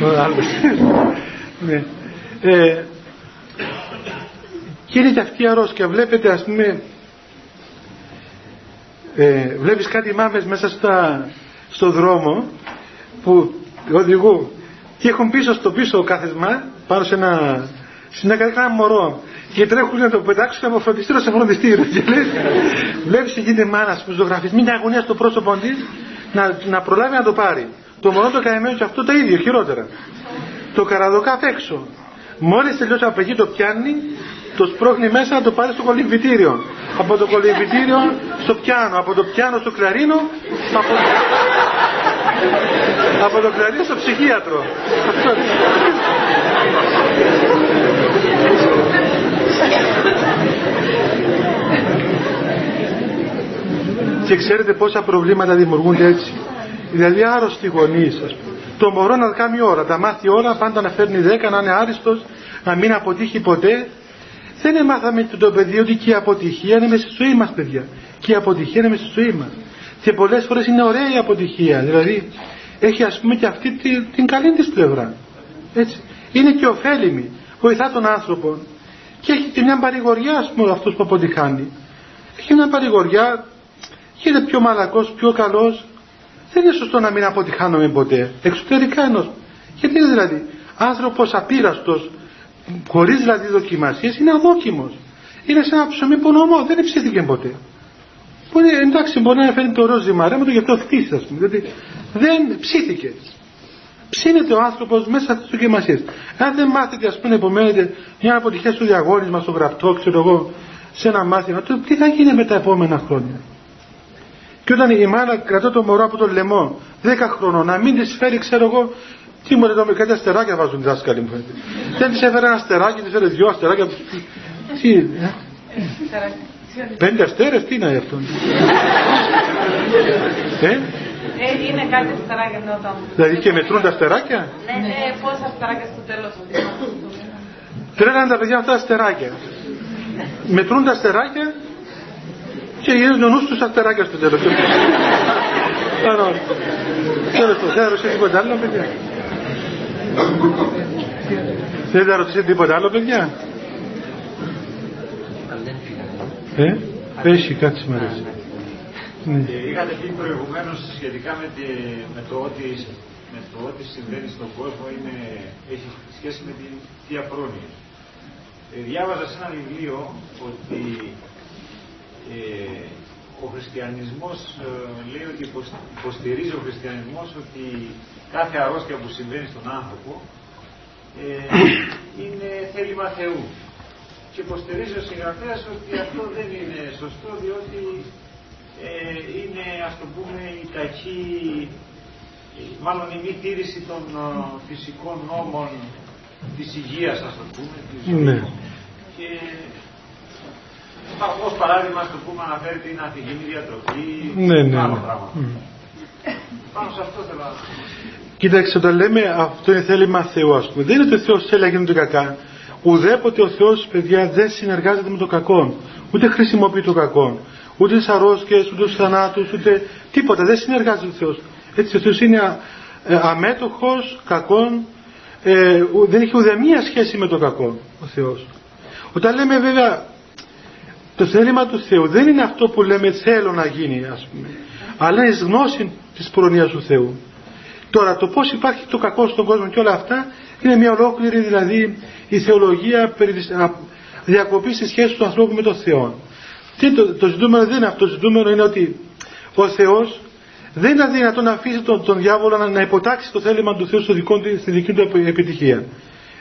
ναι. Ε, και είναι και αυτή η αρρώσκια. Βλέπετε ας πούμε ε, βλέπεις κάτι μάμες μέσα στα, στο δρόμο που οδηγούν και έχουν πίσω στο πίσω κάθεσμα πάνω σε ένα συνέκανε ένα μωρό και τρέχουν να το πετάξουν από φροντιστήριο σε φροντιστήριο. Και λέει, βλέπει εκείνη μάνα που ζωγραφίζει μια αγωνία στο πρόσωπό της να, να προλάβει να το πάρει. Το μωρό το καημένο και αυτό το ίδιο, χειρότερα. Το καραδοκά απ' έξω. Μόλις τελειώσει από εκεί το πιάνει, το σπρώχνει μέσα να το πάρει στο κολυμβητήριο. Από το κολυμβητήριο στο πιάνο, από το πιάνο στο κλαρίνο, από, από το κλαρίνο στο ψυχίατρο. Και ξέρετε πόσα προβλήματα δημιουργούνται έτσι. Δηλαδή άρρωστοι γονείς, Το μωρό να κάνει ώρα, τα μάθει ώρα, πάντα να φέρνει δέκα, να είναι άριστος, να μην αποτύχει ποτέ. Δεν μάθαμε το παιδί ότι και η αποτυχία είναι μέσα στη ζωή μα, παιδιά. Και η αποτυχία είναι μέσα στη ζωή μα. Και πολλές φορές είναι ωραία η αποτυχία. Δηλαδή έχει ας πούμε και αυτή την, την καλή της πλευρά. Έτσι. Είναι και ωφέλιμη. Βοηθά τον άνθρωπο. Και έχει και μια παρηγοριά, ας πούμε, αυτός που αποτυχάνει. Έχει μια παρηγοριά γίνεται πιο μαλακός, πιο καλός. Δεν είναι σωστό να μην αποτυχάνομαι ποτέ. Εξωτερικά ενός. Γιατί είναι δηλαδή άνθρωπος απείραστος, χωρίς δηλαδή δοκιμασίες, είναι αδόκιμος. Είναι σαν ένα ψωμί που νομό, δεν ψήθηκε ποτέ. Μπορεί, εντάξει, μπορεί να φέρνει το ροζ ζυμαρέ, το γι' αυτό χτίσει, ας πούμε. Δηλαδή δεν ψήθηκε. Ψήνεται ο άνθρωπος μέσα στις δοκιμασίες. Αν δεν μάθετε, ας πούμε, επομένετε μια αποτυχία στο διαγώνισμα, στο γραπτό, ξέρω εγώ, σε ένα μάθημα, τότε τι θα γίνει με τα επόμενα χρόνια. Και όταν η μάνα κρατώ το μωρό από τον λαιμό 10 χρονών να μην της φέρει, ξέρω εγώ, τι μου λέει κάτι αστεράκια βάζουν οι δάσκαλοι μου. Δεν της έφερε ένα αστεράκι, της έφερε δυο αστεράκια. Τι, ε; Πέντε αστέρες, τι είναι αυτό; ε; Ε, είναι κάτι αστεράκια όταν. Δηλαδή και μετρούν τα αστεράκια; Ναι, ναι, πόσα αστεράκια στο τέλος. Τρέλανε τα παιδιά αυτά αστεράκια. Μετρούν τα αστεράκια και γυρίζουν ο νους τους αστεράκια στο τέλος. Άρα, τέλος το, δεν ρωτήσετε τίποτα άλλο, παιδιά. Δεν θα ρωτήσετε τίποτα άλλο, παιδιά; Ε, έχει κάτι σήμερα. Ναι. Είχατε πει προηγουμένως σχετικά με, τη, με, το ότι, με το ότι συμβαίνει στον κόσμο είναι, έχει σχέση με την θεία πρόνοια. Ε, διάβαζα σε ένα βιβλίο ότι ε, ο χριστιανισμός ε, λέει ότι υποστηρίζει ο χριστιανισμός ότι κάθε αρρώστια που συμβαίνει στον άνθρωπο ε, είναι θέλημα Θεού. Και υποστηρίζει ο συγγραφέας ότι αυτό δεν είναι σωστό διότι ε, είναι ας το πούμε η κακή, μάλλον η μη τήρηση των ε, φυσικών νόμων της υγείας ας το πούμε. Της Ναι. Και ως παράδειγμα, ας το πούμε, αναφέρεται είναι αφηγήνη διατροφή, Ναι, ναι. άλλο ναι. πράγμα. Μμ. Πάνω σε αυτό θέλω να Κοίταξε, όταν λέμε αυτό είναι θέλημα Θεού, ας πούμε, δεν είναι ότι ο Θεός θέλει να γίνονται κακά. Ουδέποτε ο Θεός, παιδιά, δεν συνεργάζεται με το κακό. Ούτε χρησιμοποιεί το κακό. Ούτε τις αρρώστιες, ούτε τους θανάτους, ούτε τίποτα. Δεν συνεργάζεται ο Θεός. Έτσι, ο Θεός είναι α- ε, αμέτωχος κακών. Ε, ου- δεν έχει ουδέμια σχέση με το κακό ο Θεός. Όταν λέμε βέβαια το θέλημα του Θεού δεν είναι αυτό που λέμε θέλω να γίνει, ας πούμε. Αλλά είναι η γνώση της προνοιάς του Θεού. Τώρα το πώς υπάρχει το κακό στον κόσμο και όλα αυτά είναι μια ολόκληρη δηλαδή η θεολογία περί της α, διακοπής της σχέσης του ανθρώπου με τον Θεό. Τι το, το ζητούμενο δεν είναι αυτό, το ζητούμενο είναι ότι ο Θεός δεν είναι δυνατόν να αφήσει τον, τον διάβολο να, να υποτάξει το θέλημα του Θεού στο δικό, του- στη δική του επι- επιτυχία.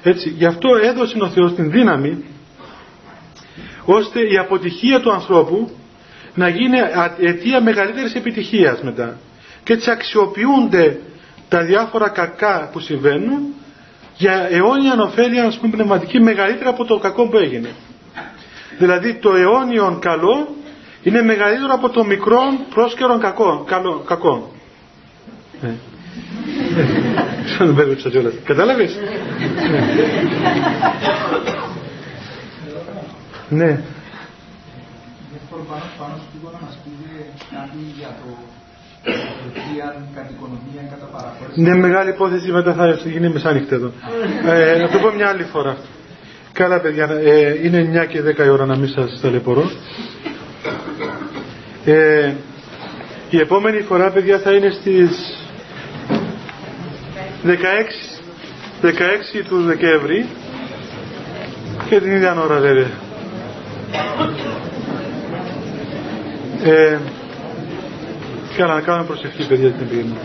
Έτσι, γι' αυτό έδωσε ο Θεός την δύναμη ώστε η αποτυχία του ανθρώπου να γίνει α- αιτία μεγαλύτερης επιτυχίας μετά. Και έτσι αξιοποιούνται τα διάφορα κακά που συμβαίνουν για αιώνια ωφέλεια ας πούμε πνευματική μεγαλύτερα από το κακό που έγινε. Δηλαδή το αιώνιον καλό είναι μεγαλύτερο από το μικρό πρόσκαιρον κακό. Καλό, κακό. Ε. Ε. Σαν μπέρδεψα κιόλας. Κατάλαβες; Ναι. Ναι. Θέλω πάνω, πάνω στο τύπο να μας πείτε κάτι για το Τουρκία κατ' οικονομία, κατά παραχώρηση; Είναι μεγάλη υπόθεση, μετά θα γίνει μεσάνυχτα εδώ. ε, να το πω μια άλλη φορά. Καλά παιδιά, ε, είναι 9 και 10 η ώρα να μην σας ταλαιπωρώ. Ε, η επόμενη φορά παιδιά θα είναι στις 16, 16 του Δεκέμβρη και την ίδια ώρα βέβαια. Ε, Καλά, να κάνουμε προσευχή, παιδιά, την πείνα.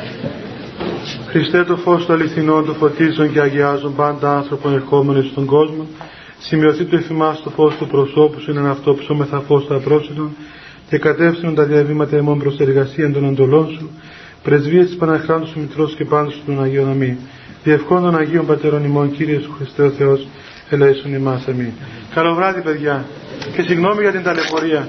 Χριστέ το φως του αληθινό, το φωτίζουν και αγιάζουν πάντα άνθρωπον ερχόμενοι στον κόσμο. Σημειωθεί το εφημάς το φως του προσώπου σου, είναι αυτό ψώμεθα φως του απρόψητων και κατεύθυνον τα διαβήματα ημών προς εργασία των εντολών σου. Πρεσβείες της Παναχράντου σου Μητρός και πάντως των Αγίων Αμή. Διευχών των Αγίων Πατερών ημών, Κύριε σου Χριστέ ο Θεός, ελέησον ημάς αμήν. Καλό βράδυ παιδιά και συγγνώμη για την ταλαιπωρία.